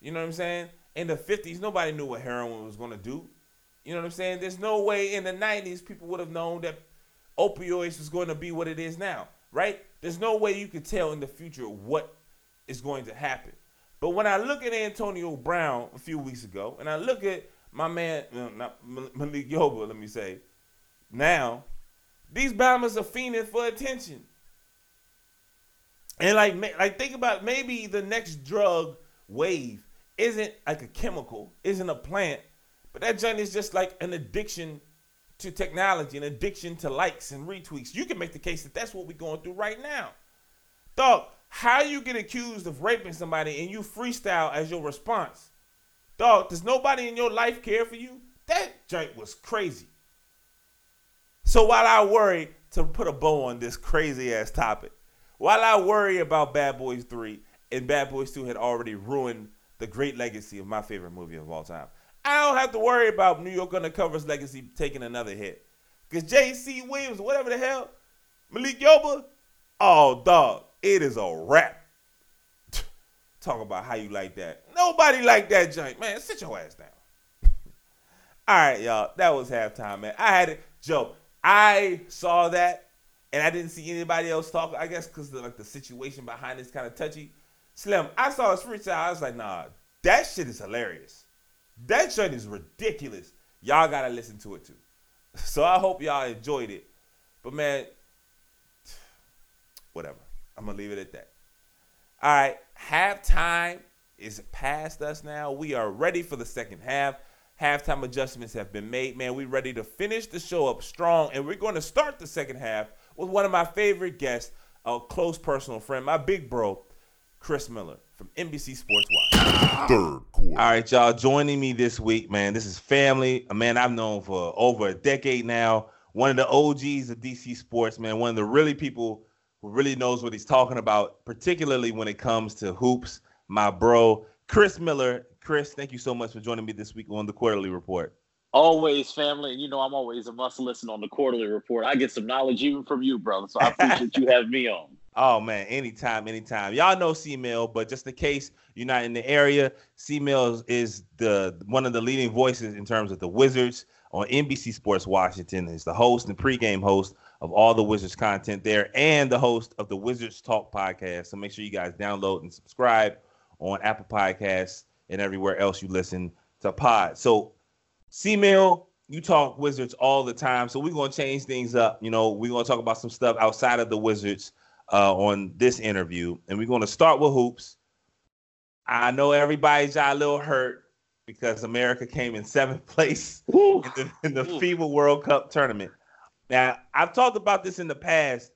You know what I'm saying? In the 50s, nobody knew what heroin was gonna do. You know what I'm saying? There's no way in the 90s people would have known that opioids was going to be what it is now, right? There's no way you could tell in the future what is going to happen. But when I look at Antonio Brown a few weeks ago, and I look at my man, not Malik Yoba, let me say, now, these bombers are fiending for attention. And like, like think about maybe the next drug wave isn't like a chemical, isn't a plant, but that joint is just like an addiction to technology, an addiction to likes and retweets. You can make the case that that's what we're going through right now. Dog, how you get accused of raping somebody and you freestyle as your response? Dog, does nobody in your life care for you? That joint was crazy. So while I worry to put a bow on this crazy ass topic, while I worry about Bad Boys 3 and Bad Boys 2 had already ruined the great legacy of my favorite movie of all time, I don't have to worry about New York Undercover's legacy taking another hit. Because J.C. Williams, whatever the hell, Malik Yoba, oh, dog, it is a wrap. Talk about how you like that. Nobody like that joint. Man, sit your ass down. All right, y'all. That was halftime, man. I had it. Joe, I saw that and I didn't see anybody else talk. I guess because like the situation behind it's kind of touchy. Slim, I saw his freestyle. I was like, nah, that shit is hilarious. That shit is ridiculous. Y'all gotta listen to it too. So I hope y'all enjoyed it. But man, whatever. I'm gonna leave it at that. All right, halftime is past us now. We are ready for the second half. Halftime adjustments have been made. Man, we're ready to finish the show up strong, and we're going to start the second half with one of my favorite guests, a close personal friend, my big bro, Chris Miller from NBC Sports Watch. Third quarter. All right, y'all, joining me this week, man. This is family, a man I've known for over a decade now. One of the OGs of DC sports, man. One of the really people who really knows what he's talking about, particularly when it comes to hoops. My bro, Chris Miller. Chris, thank you so much for joining me this week on the Quarter-Lee Report. Always family, and you know I'm always a must listen on the Quarter-Lee Report. I get some knowledge even from you, brother. So I appreciate you having me on. Oh man, anytime, anytime. Y'all know C-Mill, but just in case you're not in the area, C-Mill is the one of the leading voices in terms of the Wizards on NBC Sports Washington. Is the host and pregame host of all the Wizards content there, and the host of the Wizards Talk podcast. So make sure you guys download and subscribe on Apple Podcasts and everywhere else you listen to pod. So C-Mill, you talk Wizards all the time, so we're gonna change things up. You know, we're gonna talk about some stuff outside of the Wizards uh, on this interview, and we're gonna start with hoops. I know everybody's a little hurt because America came in seventh place Woo. in the, in the FIBA World Cup tournament. Now, I've talked about this in the past.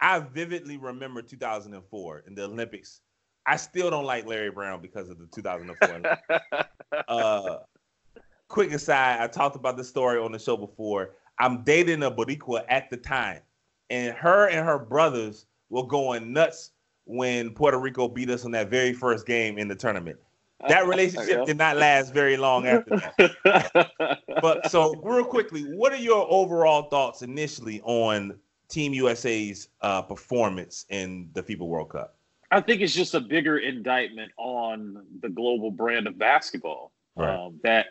I vividly remember 2004 in the Olympics. I still don't like Larry Brown because of the 2004. uh, quick aside, I talked about this story on the show before. I'm dating a Boricua at the time, and her and her brothers were going nuts when Puerto Rico beat us in that very first game in the tournament. That relationship did not last very long after that. But so, real quickly, what are your overall thoughts initially on Team USA's uh, performance in the FIBA World Cup? I think it's just a bigger indictment on the global brand of basketball. Right. Um, that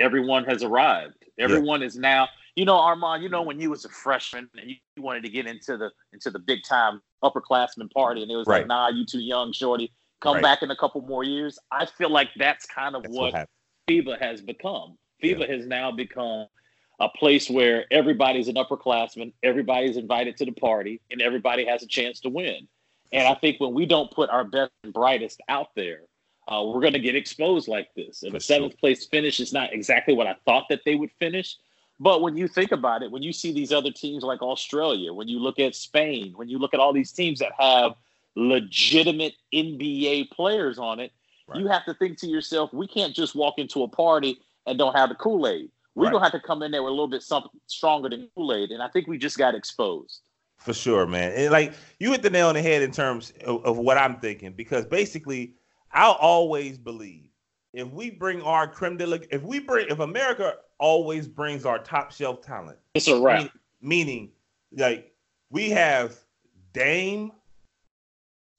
everyone has arrived. Everyone is now. You know, Armon. You know, when you was a freshman and you, you wanted to get into the into the big time upperclassmen party, and it was Right. like, "Nah, you too young, shorty. Come Right. back in a couple more years." I feel like that's kind of That's what what. FIBA has become. FIBA has now become a place where everybody's an upperclassman, everybody's invited to the party, and everybody has a chance to win. And I think when we don't put our best and brightest out there, uh, we're going to get exposed like this. And For seventh place finish is not exactly what I thought that they would finish. But when you think about it, when you see these other teams like Australia, when you look at Spain, when you look at all these teams that have legitimate NBA players on it, Right. you have to think to yourself, we can't just walk into a party and don't have the Kool Aid. We're Right. gonna have to come in there with a little bit something stronger than Kool Aid, and I think we just got exposed. For sure, man. And like you hit the nail on the head in terms of, of what I'm thinking, because basically, I'll always believe if we bring our creme de la, if we bring, if America always brings our top shelf talent, It's a wrap. mean- meaning like we have Dame,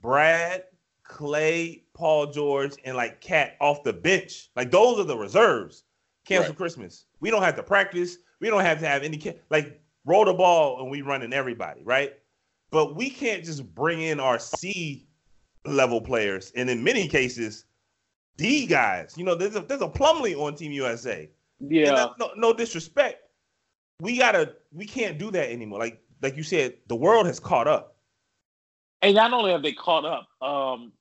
Brad, Clay, Paul George, and like Cat off the bench. Like those are the reserves. Cancel Right. Christmas. We don't have to practice. We don't have to have any like roll the ball and we running everybody, right? But we can't just bring in our C level players, and in many cases, D guys. You know, there's a there's a Plumlee on Team USA. Yeah, that- no, no disrespect. We gotta, we can't do that anymore. Like, like you said, the world has caught up. And not only have they caught up, um,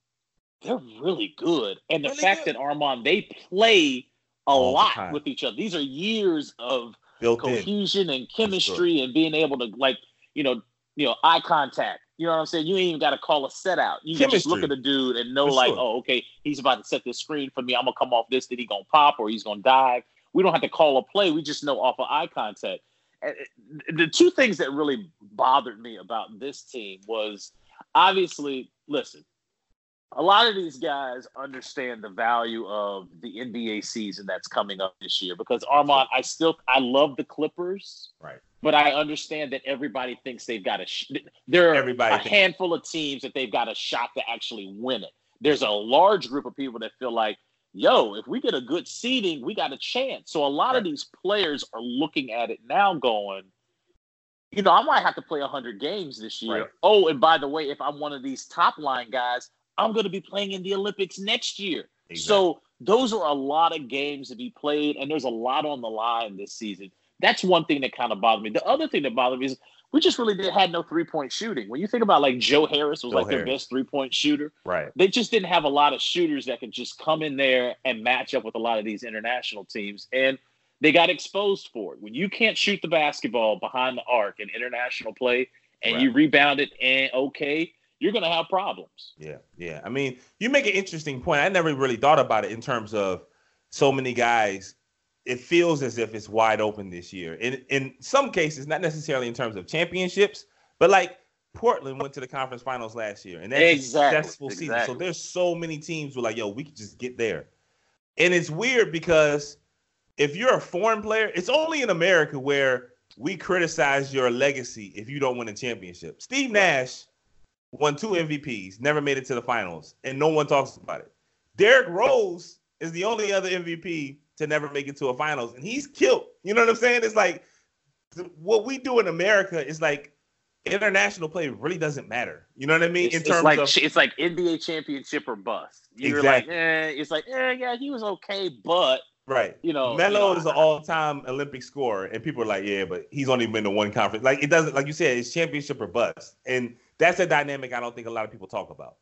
they're really good. And the Really fact good. that Armon they play a All lot with each other. These are years of Built in. cohesion and chemistry and being able to like you know you know eye contact. You know what i'm saying? You ain't even got to call a set out. You can just look at the dude and know For like sure. oh okay he's about to set this screen for me. I'm gonna come off this. That he gonna pop or he's gonna dive. We don't have to call a play. We just know off of eye contact. And the two things that really bothered me about this team was obviously listen a lot of these guys understand the value of the NBA season that's coming up this year because Armon, I still I love the Clippers, Right. But I understand that everybody thinks they've got a sh- there are Everybody a thinks- handful of teams that they've got a shot to actually win it. There's a large group of people that feel like, yo, if we get a good seeding, we got a chance. So a lot of these players are looking at it now, going, you know, I might have to play 100 games this year. Right. Oh, and by the way, if I'm one of these top line guys, I'm going to be playing in the Olympics next year. So those are a lot of games to be played, and there's a lot on the line this season. That's one thing that kind of bothered me. The other thing that bothered me is we just really did had no three point shooting. When you think about like Joe Harris was Joe like their best three point shooter, right. they just didn't have a lot of shooters that could just come in there and match up with a lot of these international teams. And they got exposed for it. When you can't shoot the basketball behind the arc in international play and you rebound it and okay, you're gonna have problems. Yeah, yeah. I mean, you make an interesting point. I never really thought about it in terms of so many guys. It feels as if it's wide open this year. In in some cases, not necessarily in terms of championships, but like Portland went to the conference finals last year, and that's Exactly, a successful season. So there's so many teams who are like, yo, we could just get there. And it's weird because if you're a foreign player, it's only in America where we criticize your legacy if you don't win a championship. Steve Nash won two MVPs, never made it to the finals, and no one talks about it. Derrick Rose is the only other MVP to never make it to a finals, and he's killed. You know what I'm saying? It's like what we do in America is like international play really doesn't matter. You know what I mean? It's, in it's terms like of it's like NBA championship or bust. You're Exactly. like, eh, it's like, eh, yeah, he was okay, but Right. You know, Melo you know, is an all-time Olympic scorer, and people are like, "Yeah, but he's only been to one conference." Like it doesn't, like you said, it's championship or bust, and that's a dynamic I don't think a lot of people talk about.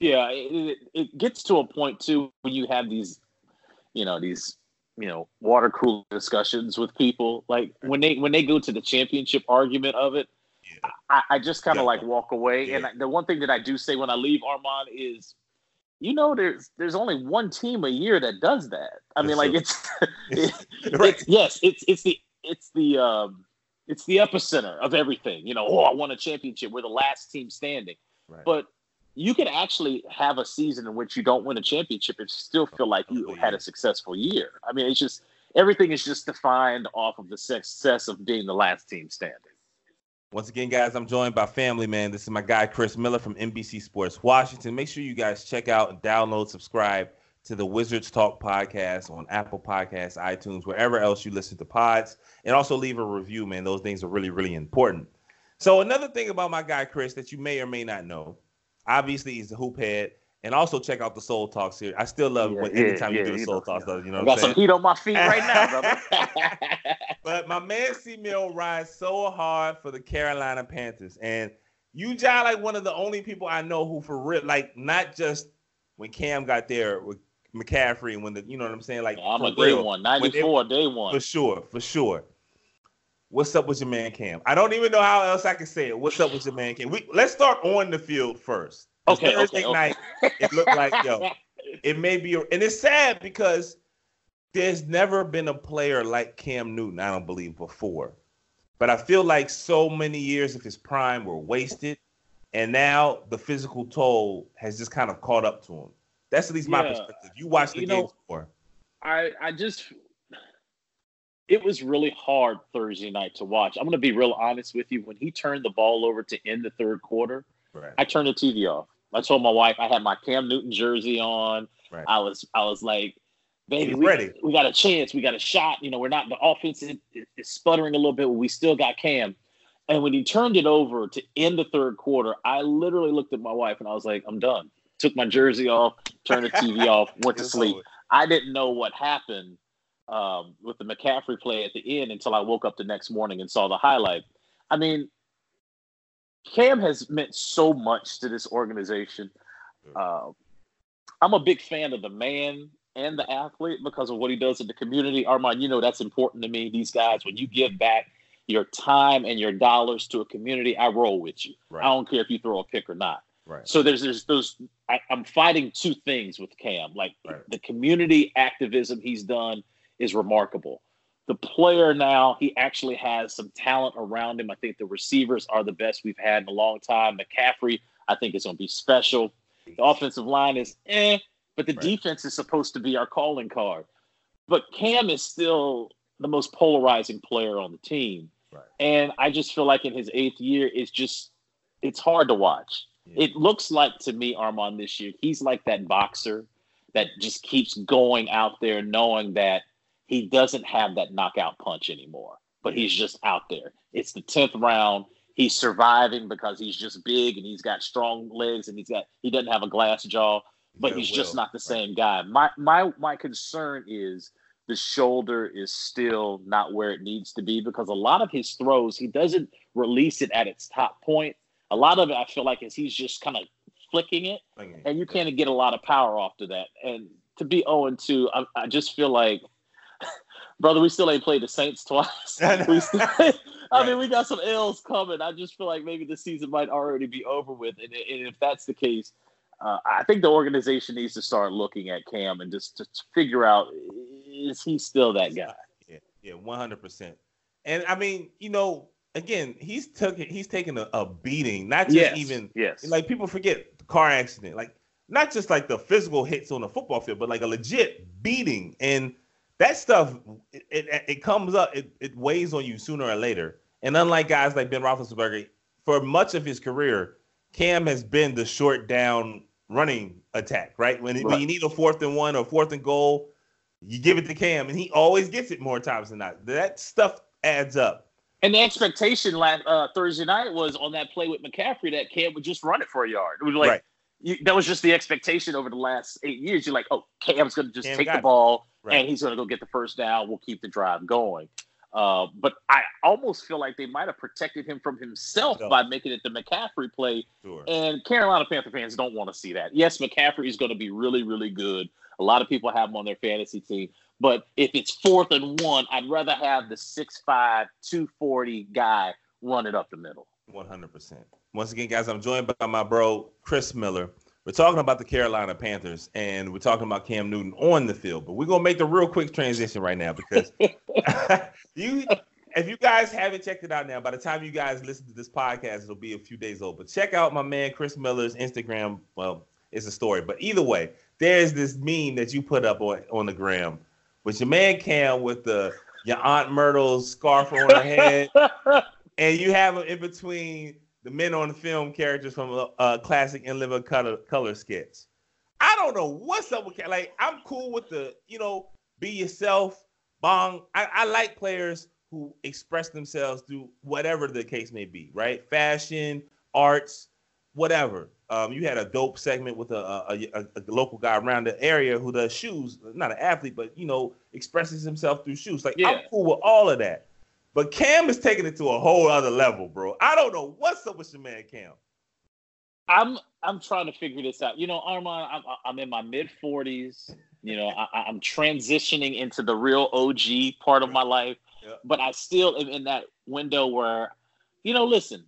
Yeah, it, it, gets to a point too when you have these, you know, these, you know, water cooler discussions with people. Like when they when they go to the championship argument of it, Yeah. I, I just kind of Yeah. like walk away. And I, the one thing that I do say when I leave Armon is, you know, there's there's only one team a year that does that. I mean, That's like true. it's, it, Right. it's yes, it's it's the it's the um it's the epicenter of everything. You know, oh, I won a championship. We're the last team standing. Right. But you can actually have a season in which you don't win a championship and still feel like you had a successful year. I mean, it's just everything is just defined off of the success of being the last team standing. Once again, guys, I'm joined by family man. This is my guy Chris Miller from NBC Sports Washington. Make sure you guys check out and download, subscribe to the Wizards Talk podcast on Apple Podcasts, iTunes, wherever else you listen to pods, and also leave a review, man. Those things are really, really important. So another thing about my guy Chris that you may or may not know, obviously he's a hoop head, and also check out the Soul Talk series. I still love Yeah, when yeah, anytime you do the you Soul know, Talk you know. stuff. You know I what got I'm some heat on my feet right now, brother. But my man C Mill rides so hard for the Carolina Panthers. And you John like one of the only people I know who for real, like not just when Cam got there with McCaffrey and when the you know what I'm saying? Like I'm a day real, one, When they- 94, day one. For sure, for sure. What's up with your man Cam? I don't even know how else I can say it. What's up with your man Cam? We, let's start on the field first. Okay, Thursday okay, okay. night, it looked like yo, it may be, and it's sad because there's never been a player like Cam Newton, I don't believe, before. But I feel like so many years of his prime were wasted, and now the physical toll has just kind of caught up to him. That's at least my Yeah. perspective. You watch the You know- more. I I just it was really hard Thursday night to watch. I'm going to be real honest with you. When he turned the ball over to end the third quarter, Right. I turned the TV off. I told my wife I had my Cam Newton jersey on. Right. I was I was like, baby, we, ready. we got a chance. We got a shot. You know, we're not the offense is, is sputtering a little bit, but we still got Cam. And when he turned it over to end the third quarter, I literally looked at my wife and I was like, I'm done. Took my jersey off, turned the TV off, went to sleep. I didn't know what happened um, with the McCaffrey play at the end until I woke up the next morning and saw the highlight. I mean, Cam has meant so much to this organization. Uh, I'm a big fan of the man and the athlete because of what he does in the community. Armon, you know that's important to me. These guys, when you give back your time and your dollars to a community, I roll with you. Right. I don't care if you throw a pick or not. Right. So there's there's those. I, I'm fighting two things with Cam. Like Right. the community activism he's done is remarkable. The player now, he actually has some talent around him. I think the receivers are the best we've had in a long time. McCaffrey, I think, is going to be special. The offensive line is eh, but the Right. defense is supposed to be our calling card. But Cam is still the most polarizing player on the team. Right. And I just feel like in his eighth year, it's just it's hard to watch. Yeah. It looks like to me, Armon, this year, he's like that boxer that just keeps going out there knowing that he doesn't have that knockout punch anymore, but he's just out there. It's the 10th round. He's surviving because he's just big and he's got strong legs and he's got he doesn't have a glass jaw, but he's just not the same guy. My my my concern is the shoulder is still not where it needs to be because a lot of his throws he doesn't release it at its top point. A lot of it I feel like is he's just kind of flicking it Okay. and you can't get a lot of power off to that. And to be 0 and 2, I, I just feel like, brother, we still ain't played the Saints twice. Still, I Right. mean, we got some L's coming. I just feel like maybe the season might already be over with. And, and if that's the case, uh, I think the organization needs to start looking at Cam and just to, to figure out is he still that guy? Yeah, yeah, one hundred percent. And I mean, you know, again, he's took he's taken a, a beating, not just even yes, like people forget the car accident, like not just like the physical hits on the football field, but like a legit beating, and that stuff it, it, it comes up, it, it weighs on you sooner or later. And unlike guys like Ben Roethlisberger, for much of his career, Cam has been the short down running attack, right? When, when you need a fourth and one or fourth and goal, you give it to Cam, and he always gets it more times than not. That stuff adds up. And the expectation last uh, Thursday night was on that play with McCaffrey that Cam would just run it for a yard. It was like Right. you, that was just the expectation over the last eight years. You're like, oh, Cam's going to just Cam take the ball, Right. and he's going to go get the first down. We'll keep the drive going. Uh, but I almost feel like they might have protected him from himself Yeah. by making it the McCaffrey play. Sure. And Carolina Panther fans don't want to see that. Yes, McCaffrey is going to be really, really good. A lot of people have him on their fantasy team. But if it's fourth and one, I'd rather have the 6'5, 240 guy run it up the middle. One hundred percent. Once again, guys, I'm joined by my bro Chris Miller. We're talking about the Carolina Panthers, and we're talking about Cam Newton on the field. But we're gonna make the real quick transition right now because you, if you guys haven't checked it out now, by the time you guys listen to this podcast, it'll be a few days old. But check out my man Chris Miller's Instagram. Well, it's a story, but either way, there's this meme that you put up on on the gram with your man Cam with the your Aunt Myrtle's scarf on her head and you have him in between the men on the film characters from a, a classic in living color color sketch. I don't know what's up with like I'm cool with the you know be yourself bong. I, I like players who express themselves through whatever the case may be, right? Fashion, arts, whatever. Um, you had a dope segment with a, a, a, a local guy around the area who does shoes, not an athlete, but you know expresses himself through shoes. Like I'm cool with all of that. But Cam is taking it to a whole other level, bro. I don't know what's up with your man Cam. I'm I'm trying to figure this out. You know, Armon, I'm I'm in my mid 40s. You know, I, I'm transitioning into the real OG part of my life, Yeah. but I still am in that window where, you know, listen.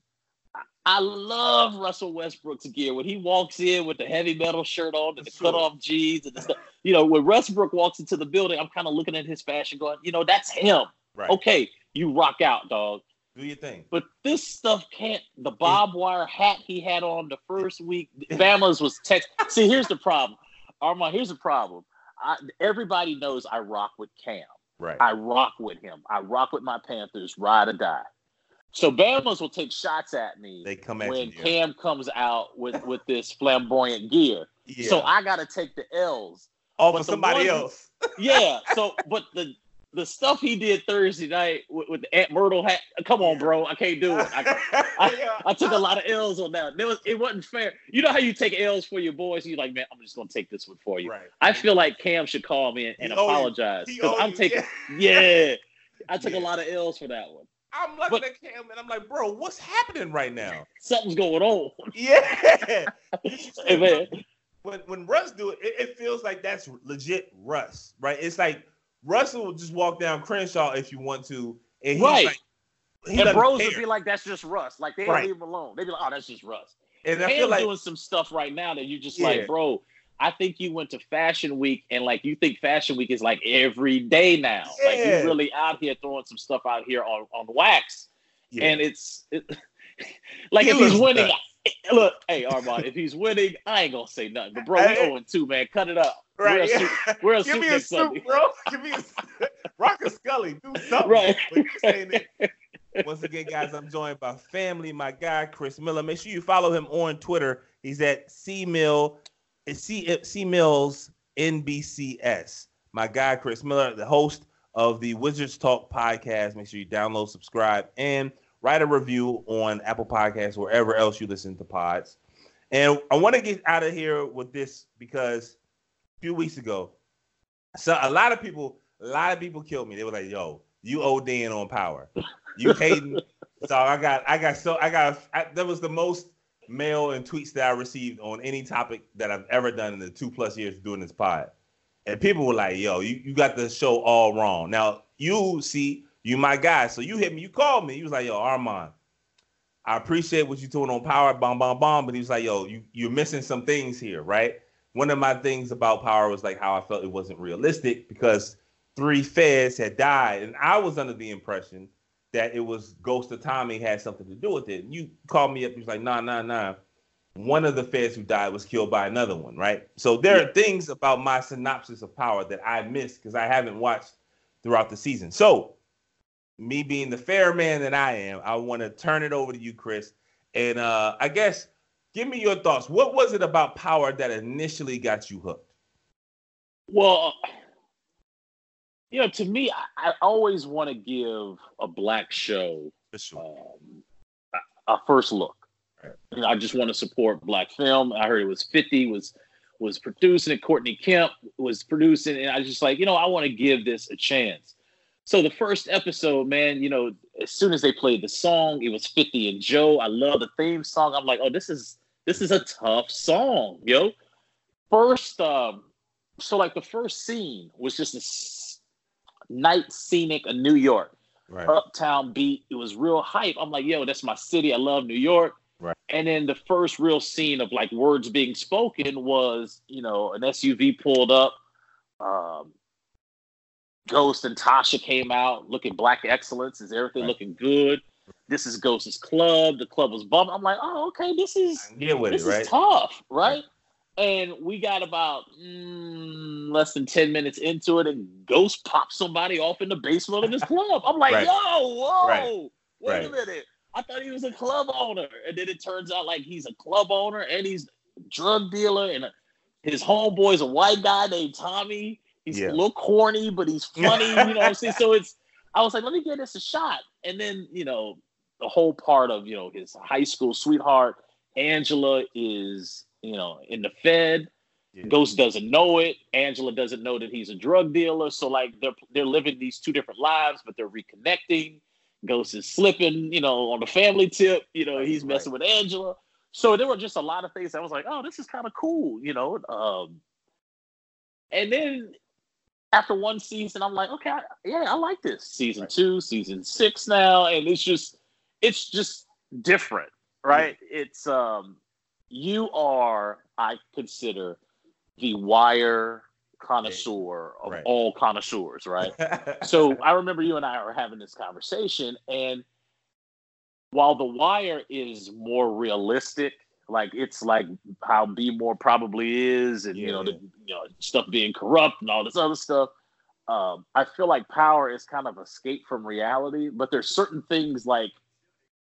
I- love Russell Westbrook's gear when he walks in with the heavy metal shirt on and the Sure. cut off jeans and the stuff. You know, when Westbrook walks into the building, I'm kind of looking at his fashion, going, you know, that's him. Right. Okay, you rock out, dog. Do your thing. But this stuff can't. The barbed wire hat he had on the first week, Bama's was text. See, here's the problem, Armon. Here's the problem. I, everybody knows I rock with Cam. Right. I rock with him. I rock with my Panthers, ride or die. So Bama's will take shots at me They come at when you. yeah. Cam comes out with with this flamboyant gear. Yeah. So I got to take the L's. oh, but for somebody else. Yeah. So, but the the stuff he did Thursday night with, with the Aunt Myrtle hat. Come on, bro. I can't do it. I, Yeah. I took a lot of L's on that. There was it wasn't fair. You know how you take L's for your boys? You're like, man, I'm just gonna take this one for you. Right. I feel like Cam should call me and, and He owe you. apologize because I'm taking. yeah. Yeah, I took Yeah. a lot of L's for that one. I'm looking But- at Cam and I'm like, bro, what's happening right now? Something's going on. Yeah. Hey, man. when when Russ do it, it, it feels like that's legit Russ, right? It's like Russell will just walk down Crenshaw if you want to, and he's Right. like, he and bros care. would be like, "That's just Russ." Like they Right. leave him alone. They'd be like, "Oh, that's just Russ." and I Cam's feel like doing some stuff right now that you're just Yeah. like, bro. I think you went to Fashion Week and like you think Fashion Week is like every day now. Like Yeah. you really out here throwing some stuff out here on on wax, yeah. and it's it, like He if he's winning. nuts. Look, hey Armon, if he's winning, I ain't gonna say nothing. But bro, we Hey. 0 2, man. Cut it up. right, We're a yeah. suit, we're a Give suit me a suit, Sunday. bro. Give me a Rock a Scully. Do something. Right. But you saying it. Once again, guys, I'm joined by family, my guy Chris Miller. Make sure you follow him on Twitter. He's at C Mill, C C Mills NBCS. My guy Chris Miller, the host of the Wizards Talk podcast. Make sure you download, subscribe, and write a review on Apple Podcasts, wherever else you listen to pods. And I want to get out of here with this because a few weeks ago, so a lot of people, a lot of people killed me. They were like, "Yo, you ODing on power, you hating." so I got, I got so, I got. I, that was the most mail and tweets that I received on any topic that I've ever done in the two plus years doing this pod. And people were like, "Yo, you, you got the show all wrong." Now you see, you my guy, so you hit me, you called me. You was like, "Yo, Armon, I appreciate what you're doing on Power, bomb, bomb, bomb." But he was like, "Yo, you you're missing some things here, right?" One of my things about Power was like how I felt it wasn't realistic because three feds had died, and I was under the impression that it was Ghost of Tommy had something to do with it. And you called me up, you was like, "Nah, nah, nah." One of the feds who died was killed by another one, right? So there are things about my synopsis of Power that I missed because I haven't watched throughout the season. So me being the fair man that I am, I want to turn it over to you, Chris. And uh, I guess give me your thoughts. What was it about Power that initially got you hooked? Well, you know, to me, I, I always want to give a black show sure. um, a, a first look. Right. You know, I just want to support black film. I heard it was 50 was was producing it. Courtney Kemp was producing, and I just like, you know, I want to give this a chance. So the first episode, man, you know, as soon as they played the song, it was 50 and Joe. I love the theme song. I'm like, oh, this is this is a tough song, yo. First, um, so like the first scene was just a s- night scenic of New York Right. uptown beat. It was real hype. I'm like, yo, that's my city. I love New York. Right. And then the first real scene of like words being spoken was, you know, an SUV pulled up. Um, Ghost and Tasha came out looking black excellence. Is everything Right. looking good? This is Ghost's club. The club was bumping. I'm like, oh, okay, this is get with this it, right? is tough, right? And we got about mm, less than 10 minutes into it, and Ghost pops somebody off in the basement of his club. I'm like, Right. yo, whoa, Right. wait a minute. I thought he was a club owner. And then it turns out like he's a club owner and he's a drug dealer, and his homeboy's a white guy named Tommy. He's Yeah. a little corny, but he's funny. you know what I'm saying? So it's, I was like, let me give this a shot. And then, you know, the whole part of, you know, his high school sweetheart, Angela is, you know, in the Fed. Yeah. Ghost doesn't know it. Angela doesn't know that he's a drug dealer. So like they're they're living these two different lives, but they're reconnecting. Ghost is slipping, you know, on the family tip. You know, he's messing with Angela. So there were just a lot of things. I was like, oh, this is kind of cool, you know. Um, and then after one season, I'm like, okay, I, yeah, I like this. Season Right. two, season six now, and it's just, it's just different, right? It's um, you are, I consider, the wire connoisseur of Right. all connoisseurs, right? so I remember you and I were having this conversation, and while The Wire is more realistic, like it's like how B-more probably is, and you know the you know stuff being corrupt and all this other stuff. Um, I feel like Power is kind of escape from reality, but there's certain things like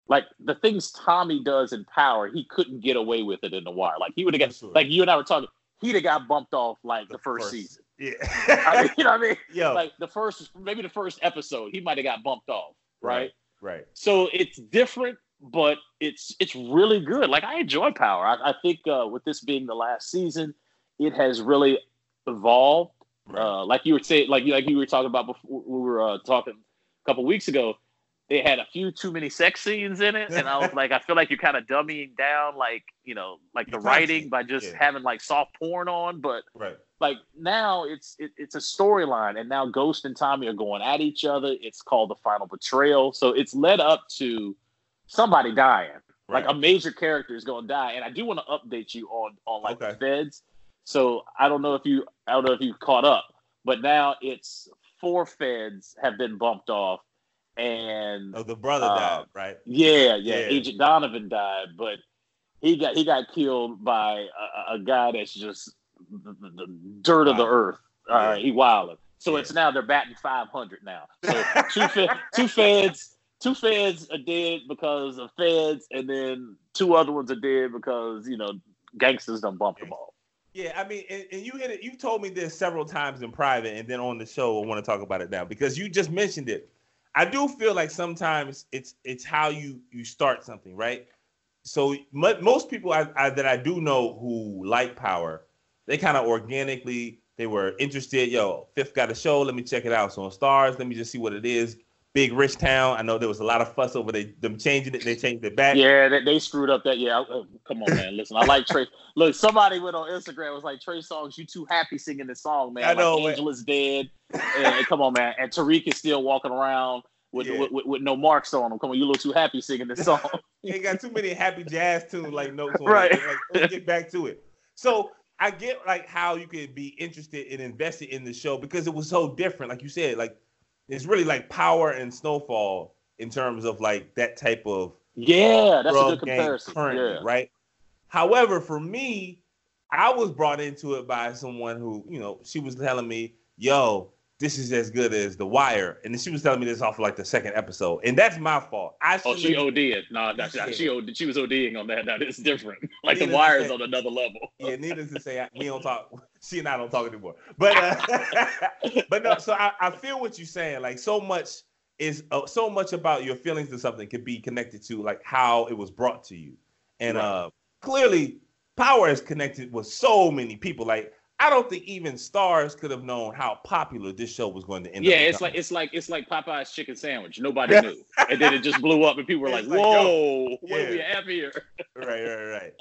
like the things Tommy does in Power, he couldn't get away with it in The Wire. Like he would have got sure. like you and I were talking, he'd have got bumped off like the, first, season. I Yeah. mean, you know what I mean? Yo. Like the first, maybe the first episode, he might have got bumped off, right? Right. So it's different, but it's it's really good. Like I enjoy Power. I, I think uh, with this being the last season, it has really evolved. Right. Uh, like you were saying, like like you were talking about before we were uh, talking a couple weeks ago. They had a few too many sex scenes in it, and I was like, I feel like you're kind of dummying down, like you know, like the writing by just yeah. having like soft porn on, but right. like now it's it, it's a storyline and now ghost and tommy are going at each other it's called the final betrayal so it's led up to somebody dying like a major character is going to die and i do want to update you on on like the feds so i don't know if you i don't know if you caught up but now it's four feds have been bumped off and Oh, the brother Uh, died, right? yeah, yeah, Yeah. Agent Donovan died, but he got he got killed by a, a guy that's just the, the, dirt of the earth. All Yeah. right, he wilded. So Yeah. it's now they're batting five hundred now. So two fe- two feds, two feds are dead because of feds, and then two other ones are dead because you know gangsters done bumped them all. Yeah, I mean, and, and you hit it. You told me this several times in private, and then on the show, I want to talk about it now because you just mentioned it. I do feel like sometimes it's it's how you you start something, right? So mo- most people I, I, that I do know who like Power, they kind of organically they were interested. Yo, Fifth got a show. Let me check it out. So on Starz, let me just see what it is. Big rich town. I know there was a lot of fuss over they them changing it. They changed it back. Yeah, they, they screwed up that. Yeah, uh, come on, man. Listen, I like Trey. Look, somebody went on Instagram was like, Trey Songz, you too happy singing this song, man. I know, like man. Angela's dead. and, come on, man. And Tariq is still walking around with, Yeah. with, with, with no marks on him. Come on, you look too happy singing this song. Ain't got too many happy jazz tunes like notes on Right. it. Like, let's get back to it. So I get like how you could be interested and invested in the show because it was so different. Like you said, like it's really like Power and Snowfall in terms of like that type of yeah, that's a good comparison. currently, yeah. right? However, for me, I was brought into it by someone who, you know, she was telling me, "Yo, this is as good as The Wire," and then she was telling me this off of like the second episode, and that's my fault. I Oh, she OD'd. Yeah. she OD, she was ODing on that. Now it's different. Like the Needless to wire's say- on another level. yeah, needless to say, we don't talk. She and I don't talk anymore. But uh, but no. So I, I feel what you're saying. Like so much is uh, so much about your feelings to something could be connected to like how it was brought to you, and Right. uh, clearly Power is connected with so many people. Like I don't think even Starz could have known how popular this show was going to end Yeah, up. it's like it's like it's like Popeye's chicken sandwich. Nobody knew, and then it just blew up, and people were like, "Whoa, yo, what do we have here?" right, right, right.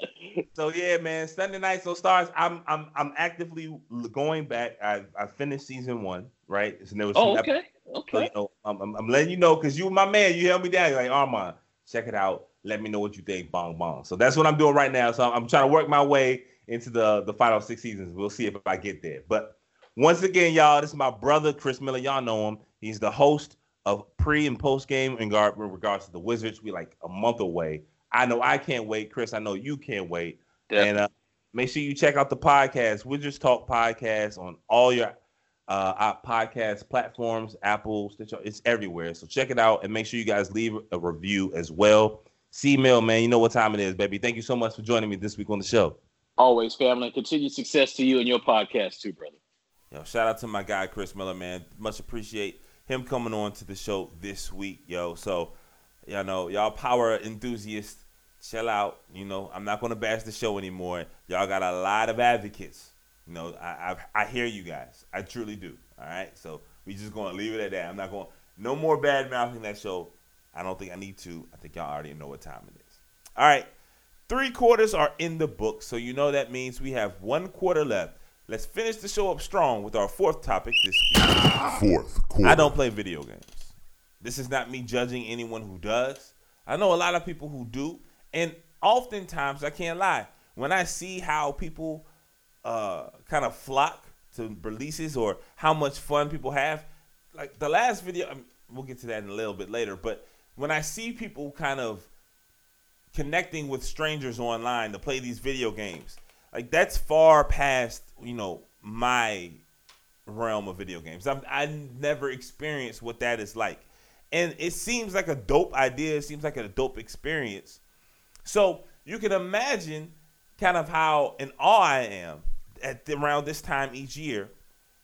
So yeah, man, Sunday night. So Starz. I'm I'm I'm actively going back. I I finished season one. Right. So there was Oh, some okay, So, okay. you know, I'm, I'm, I'm letting you know because you my man. You held me down. You're like Armon, check it out. Let me know what you think. Bong bong. So that's what I'm doing right now. So I'm, I'm trying to work my way into the the final six seasons. We'll see if I get there. But once again, y'all, this is my brother Chris Miller. Y'all know him. He's the host of pre and post game in regard- in regards to the Wizards. We like a month away. I know I can't wait, Chris. I know you can't wait. And uh, make sure you check out the podcast, Wizards Talk Podcast, on all your uh, our podcast platforms, Apple, Stitcher, it's everywhere. So check it out and make sure you guys leave a review as well. C-mail, man, you know what time it is, baby. Thank you so much for joining me this week on the show. Always, family. Continued success to you and your podcast too, brother. Yo, shout out to my guy Chris Miller, man. Much appreciate him coming on to the show this week, yo. So, you know, y'all power enthusiasts, chill out. You know, I'm not gonna bash the show anymore. Y'all got a lot of advocates. You know, I I, I hear you guys. I truly do. All right, so we just gonna leave it at that. I'm not going no more bad mouthing that show. I don't think I need to. I think y'all already know what time it is. All right, three quarters are in the book, so you know that means we have one quarter left. Let's finish the show up strong with our fourth topic this week. Fourth quarter. I don't play video games. This is not me judging anyone who does. I know a lot of people who do, and oftentimes I can't lie. When I see how people uh, kind of flock to releases or how much fun people have, like the last video, um, we'll get to that in a little bit later. But when I see people kind of connecting with strangers online to play these video games, like that's far past you know my realm of video games. I've, I never experienced what that is like. And it seems like a dope idea. It seems like a dope experience. So you can imagine kind of how in awe I am at the, around this time each year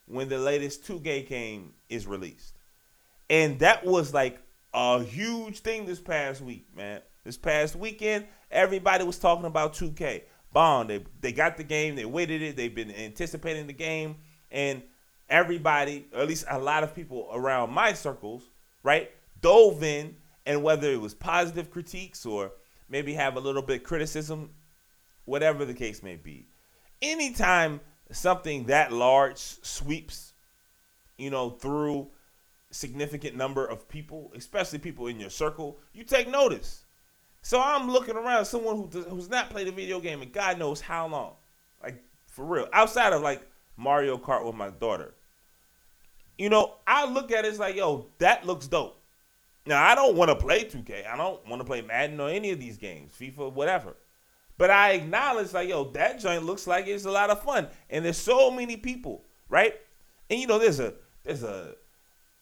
when the latest 2K game is released. And that was like a huge thing this past week, man. This past weekend, everybody was talking about 2K. Bond, they, they got the game, they waited it, they've been anticipating the game, and everybody, or at least a lot of people around my circles, right, dove in, and whether it was positive critiques or maybe have a little bit criticism, whatever the case may be. Anytime something that large sweeps, you know, through significant number of people, especially people in your circle, you take notice. So I'm looking around, someone who does, who's not played a video game in God knows how long, like for real, outside of like Mario Kart with my daughter. You know, I look at it, it's like, yo, that looks dope. Now I don't want to play 2K. I don't want to play Madden or any of these games, FIFA, whatever. But I acknowledge, like, yo, that joint looks like it's a lot of fun, and there's so many people, right? And you know, there's a there's a,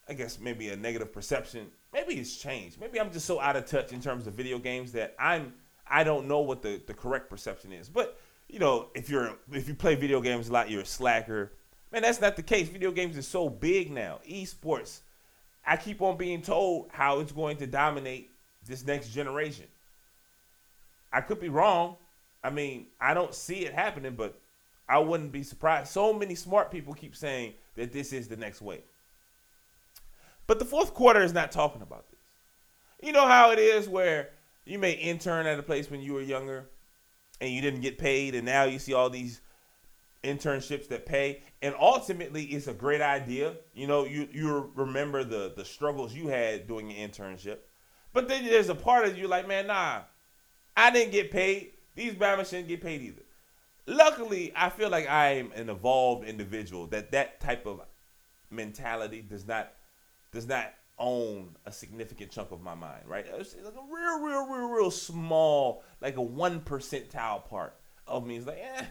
I guess maybe a negative perception. Maybe it's changed. Maybe I'm just so out of touch in terms of video games that I'm I don't know what the the correct perception is. But you know, if you're if you play video games a lot, you're a slacker. Man, that's not the case. Video games is so big now. Esports. I keep on being told how it's going to dominate this next generation. I could be wrong. I mean, I don't see it happening, but I wouldn't be surprised. So many smart people keep saying that this is the next wave. But the fourth quarter is not talking about this. You know how it is where you may intern at a place when you were younger and you didn't get paid, and now you see all these internships that pay, and ultimately it's a great idea. You know, you you remember the the struggles you had doing an internship, but then there's a part of you like, man, nah, I didn't get paid. These Bama shouldn't get paid either. Luckily, I feel like I am an evolved individual that that type of mentality does not does not own a significant chunk of my mind, right? It's like a real, real, real, real small, like a one percentile part of me is like, eh,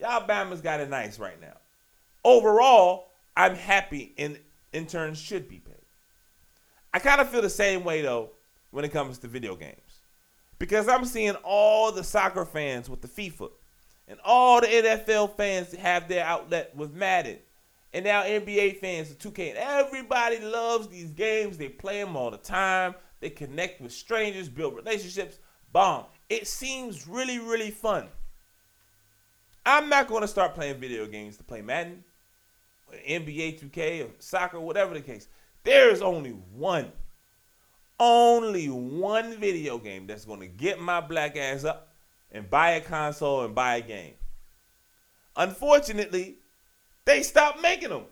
y'all Bama's got it nice right now. Overall, I'm happy and interns should be paid. I kind of feel the same way though when it comes to video games. Because I'm seeing all the soccer fans with the FIFA and all the NFL fans have their outlet with Madden. And now NBA fans with 2K. And everybody loves these games. They play them all the time. They connect with strangers, build relationships. Bomb. It seems really, really fun. I'm not going to start playing video games to play Madden, NBA 2K, or soccer, whatever the case. There is only one, only one video game that's going to get my black ass up and buy a console and buy a game. Unfortunately, they stopped making them.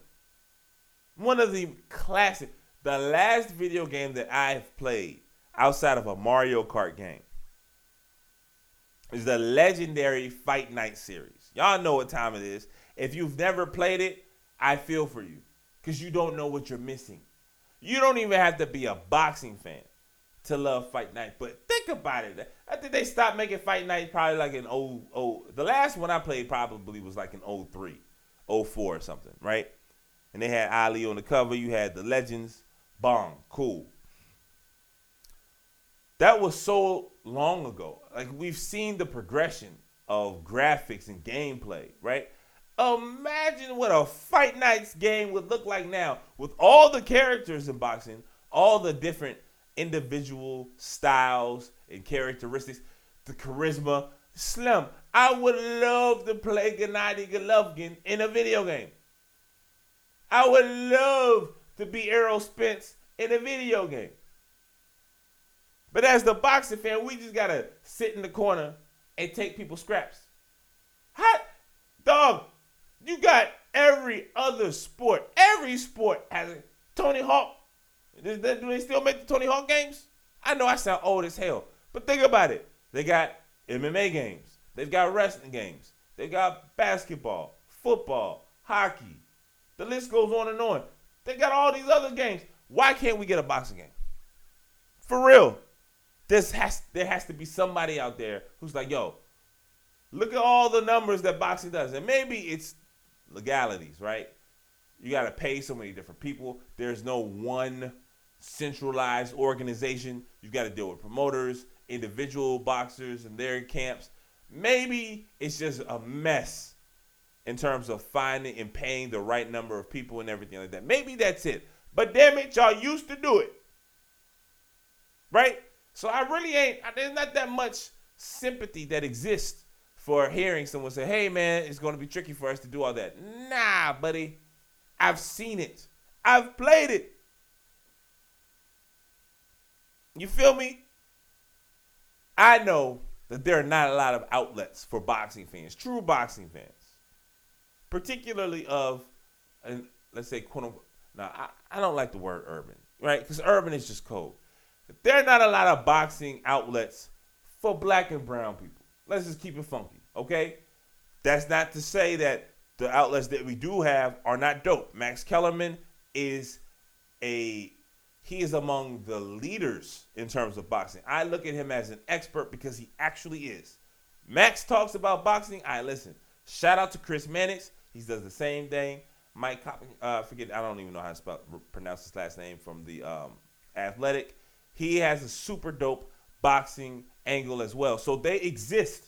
One of the classic, the last video game that I've played outside of a Mario Kart game is the legendary Fight Night series. Y'all know what time it is. If you've never played it, I feel for you because you don't know what you're missing. You don't even have to be a boxing fan to love Fight Night. But think about it. I think they stopped making Fight Night probably like an in 0, The last one I played probably was like an in 03, 04 or something, right? And they had Ali on the cover. You had the Legends. Bong. Cool. That was so long ago. Like we've seen the progression of graphics and gameplay, right? Imagine what a Fight Nights game would look like now with all the characters in boxing, all the different individual styles and characteristics, the charisma. Slim, I would love to play Gennady Golovkin in a video game. I would love to be Errol Spence in a video game. But as the boxing fan, we just gotta sit in the corner and take people scraps. Hot dog, you got every other sport. Every sport has a Tony Hawk. Do they still make the Tony Hawk games? I know I sound old as hell, but think about it. They got MMA games. They've got wrestling games. They've got basketball, football, hockey. The list goes on and on. They got all these other games. Why can't we get a boxing game? For real. This has there has to be somebody out there who's like, yo, look at all the numbers that boxing does. And maybe it's legalities, right? You got to pay so many different people. There's no one centralized organization. You've got to deal with promoters, individual boxers, and their camps. Maybe it's just a mess in terms of finding and paying the right number of people and everything like that. Maybe that's it. But damn it, y'all used to do it. Right? So I really ain't, there's not that much sympathy that exists for hearing someone say, hey man, it's going to be tricky for us to do all that. Nah, buddy. I've seen it. I've played it. You feel me? I know that there are not a lot of outlets for boxing fans, true boxing fans, particularly of, and let's say, quote unquote. Now, I, I don't like the word urban, right? Because urban is just cold. There are not a lot of boxing outlets for black and brown people. Let's just keep it funky, okay? That's not to say that the outlets that we do have are not dope. Max Kellerman is a he is among the leaders in terms of boxing. I look at him as an expert because he actually is. Max talks about boxing. I listen. Shout out to Chris Mannix. He does the same thing. Mike, uh, forget I don't even know how to spell pronounce his last name from the um, Athletic. He has a super dope boxing angle as well. So they exist.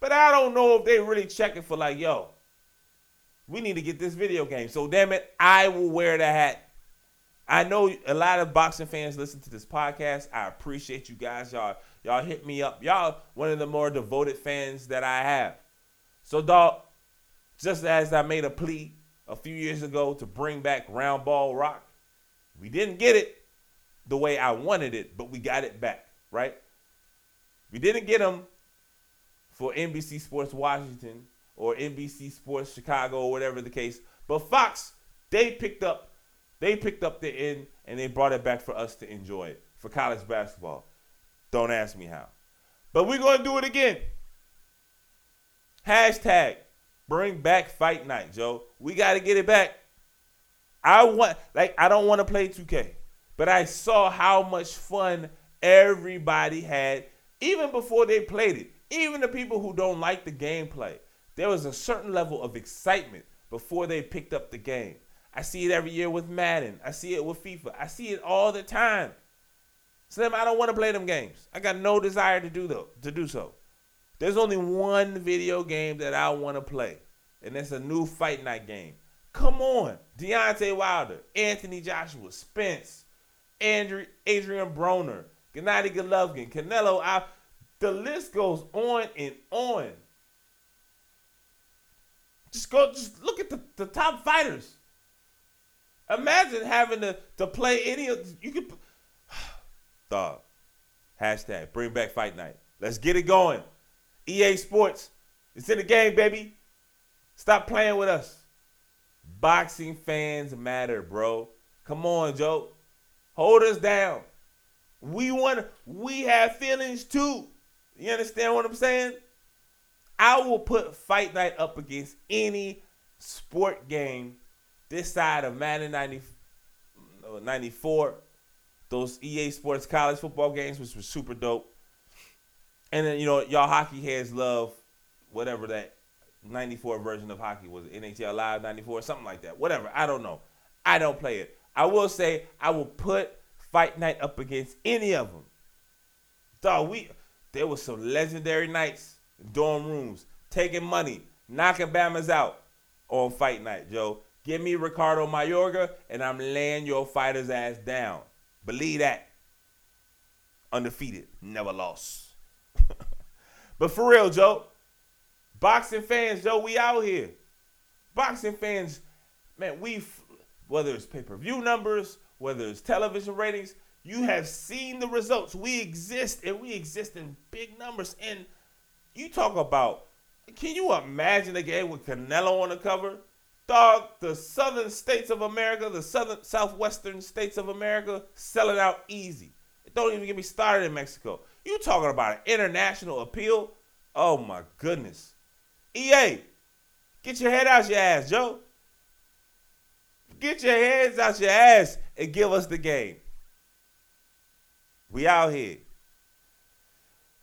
But I don't know if they really check it for like, yo, we need to get this video game. So damn it, I will wear the hat. I know a lot of boxing fans listen to this podcast. I appreciate you guys. Y'all, y'all hit me up. Y'all one of the more devoted fans that I have. So dog, just as I made a plea a few years ago to bring back round ball rock, we didn't get it the way I wanted it, but we got it back, right? We didn't get them for NBC Sports Washington or NBC Sports Chicago or whatever the case. But Fox, they picked up, they picked up the end and they brought it back for us to enjoy it for college basketball. Don't ask me how. But we're gonna do it again. Hashtag bring back fight night, Joe. We gotta get it back. I want like I don't want to play 2K, but I saw how much fun everybody had even before they played it. Even the people who don't like the gameplay there was a certain level of excitement before they picked up the game. I see it every year with Madden. I see it with FIFA. I see it all the time. Slim, I don't want to play them games. I got no desire to do though to do so. There's only one video game that I want to play, and it's a new fight night game. Come on, Deontay Wilder, Anthony Joshua, Spence, Andrew, Adrian Broner, Gennady Golovkin, Canelo. I, the list goes on and on. Just go, just look at the, the top fighters. Imagine having to, to play any of you could dog. Hashtag bring back fight night. Let's get it going. EA Sports. It's in the game, baby. Stop playing with us. Boxing fans matter, bro. Come on, Joe. Hold us down. We want we have feelings too. You understand what I'm saying? I will put Fight Night up against any sport game this side of Madden 90, uh, 94, those EA Sports college football games, which was super dope. And then, you know, y'all hockey heads love whatever that 94 version of hockey was, NHL Live 94, something like that. Whatever. I don't know. I don't play it. I will say I will put Fight Night up against any of them. Dog, we there was some legendary nights, dorm rooms, taking money, knocking Bammers out on Fight Night, Joe. Give me Ricardo Mayorga, and I'm laying your fighter's ass down. Believe that. Undefeated, never lost. but for real, Joe, boxing fans, Joe, we out here. Boxing fans, man, we whether it's pay-per-view numbers, whether it's television ratings, you have seen the results. We exist and we exist in big numbers. And you talk about, can you imagine a game with Canelo on the cover? Dog, the southern states of America, the southern southwestern states of America, selling out easy. Don't even get me started in Mexico. You talking about an international appeal? Oh my goodness. EA, get your head out your ass, Joe. Get your heads out your ass and give us the game. We out here.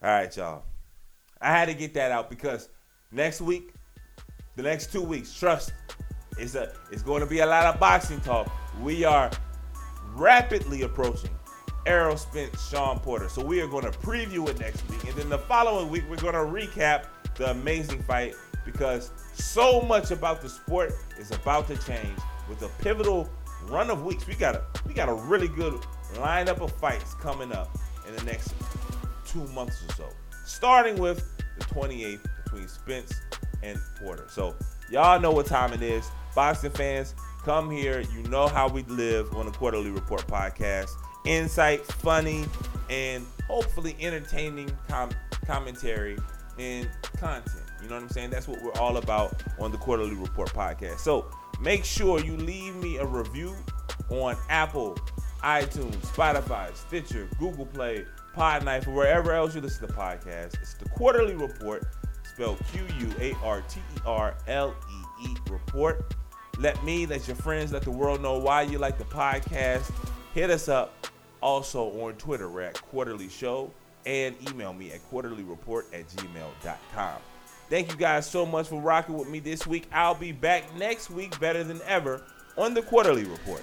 All right, y'all. I had to get that out because next week, the next two weeks, trust, it's a it's going to be a lot of boxing talk. We are rapidly approaching Errol Spence, Shawn Porter. So we are going to preview it next week, and then the following week we're going to recap the amazing fight because so much about the sport is about to change with a pivotal run of weeks. We got a we got a really good lineup of fights coming up in the next two months or so. Starting with the 28th between Spence and Porter. So y'all know what time it is. Boxing fans, come here. You know how we live on the Quarter-Lee Report podcast. Insight, funny, and hopefully entertaining com- commentary and content. You know what I'm saying? That's what we're all about on the Quarter-Lee Report podcast. So make sure you leave me a review on Apple, iTunes, Spotify, Stitcher, Google Play, Podknife, or wherever else you listen to podcasts. It's the Quarter-Lee Report, spelled Q U A R T E R L E E Report. Let me, let your friends, let the world know why you like the podcast. Hit us up also on Twitter. We're at QuarterLeeShow and email me at quarterleereport at gmail.com. Thank you guys so much for rocking with me this week. I'll be back next week better than ever on the Quarter-Lee Report.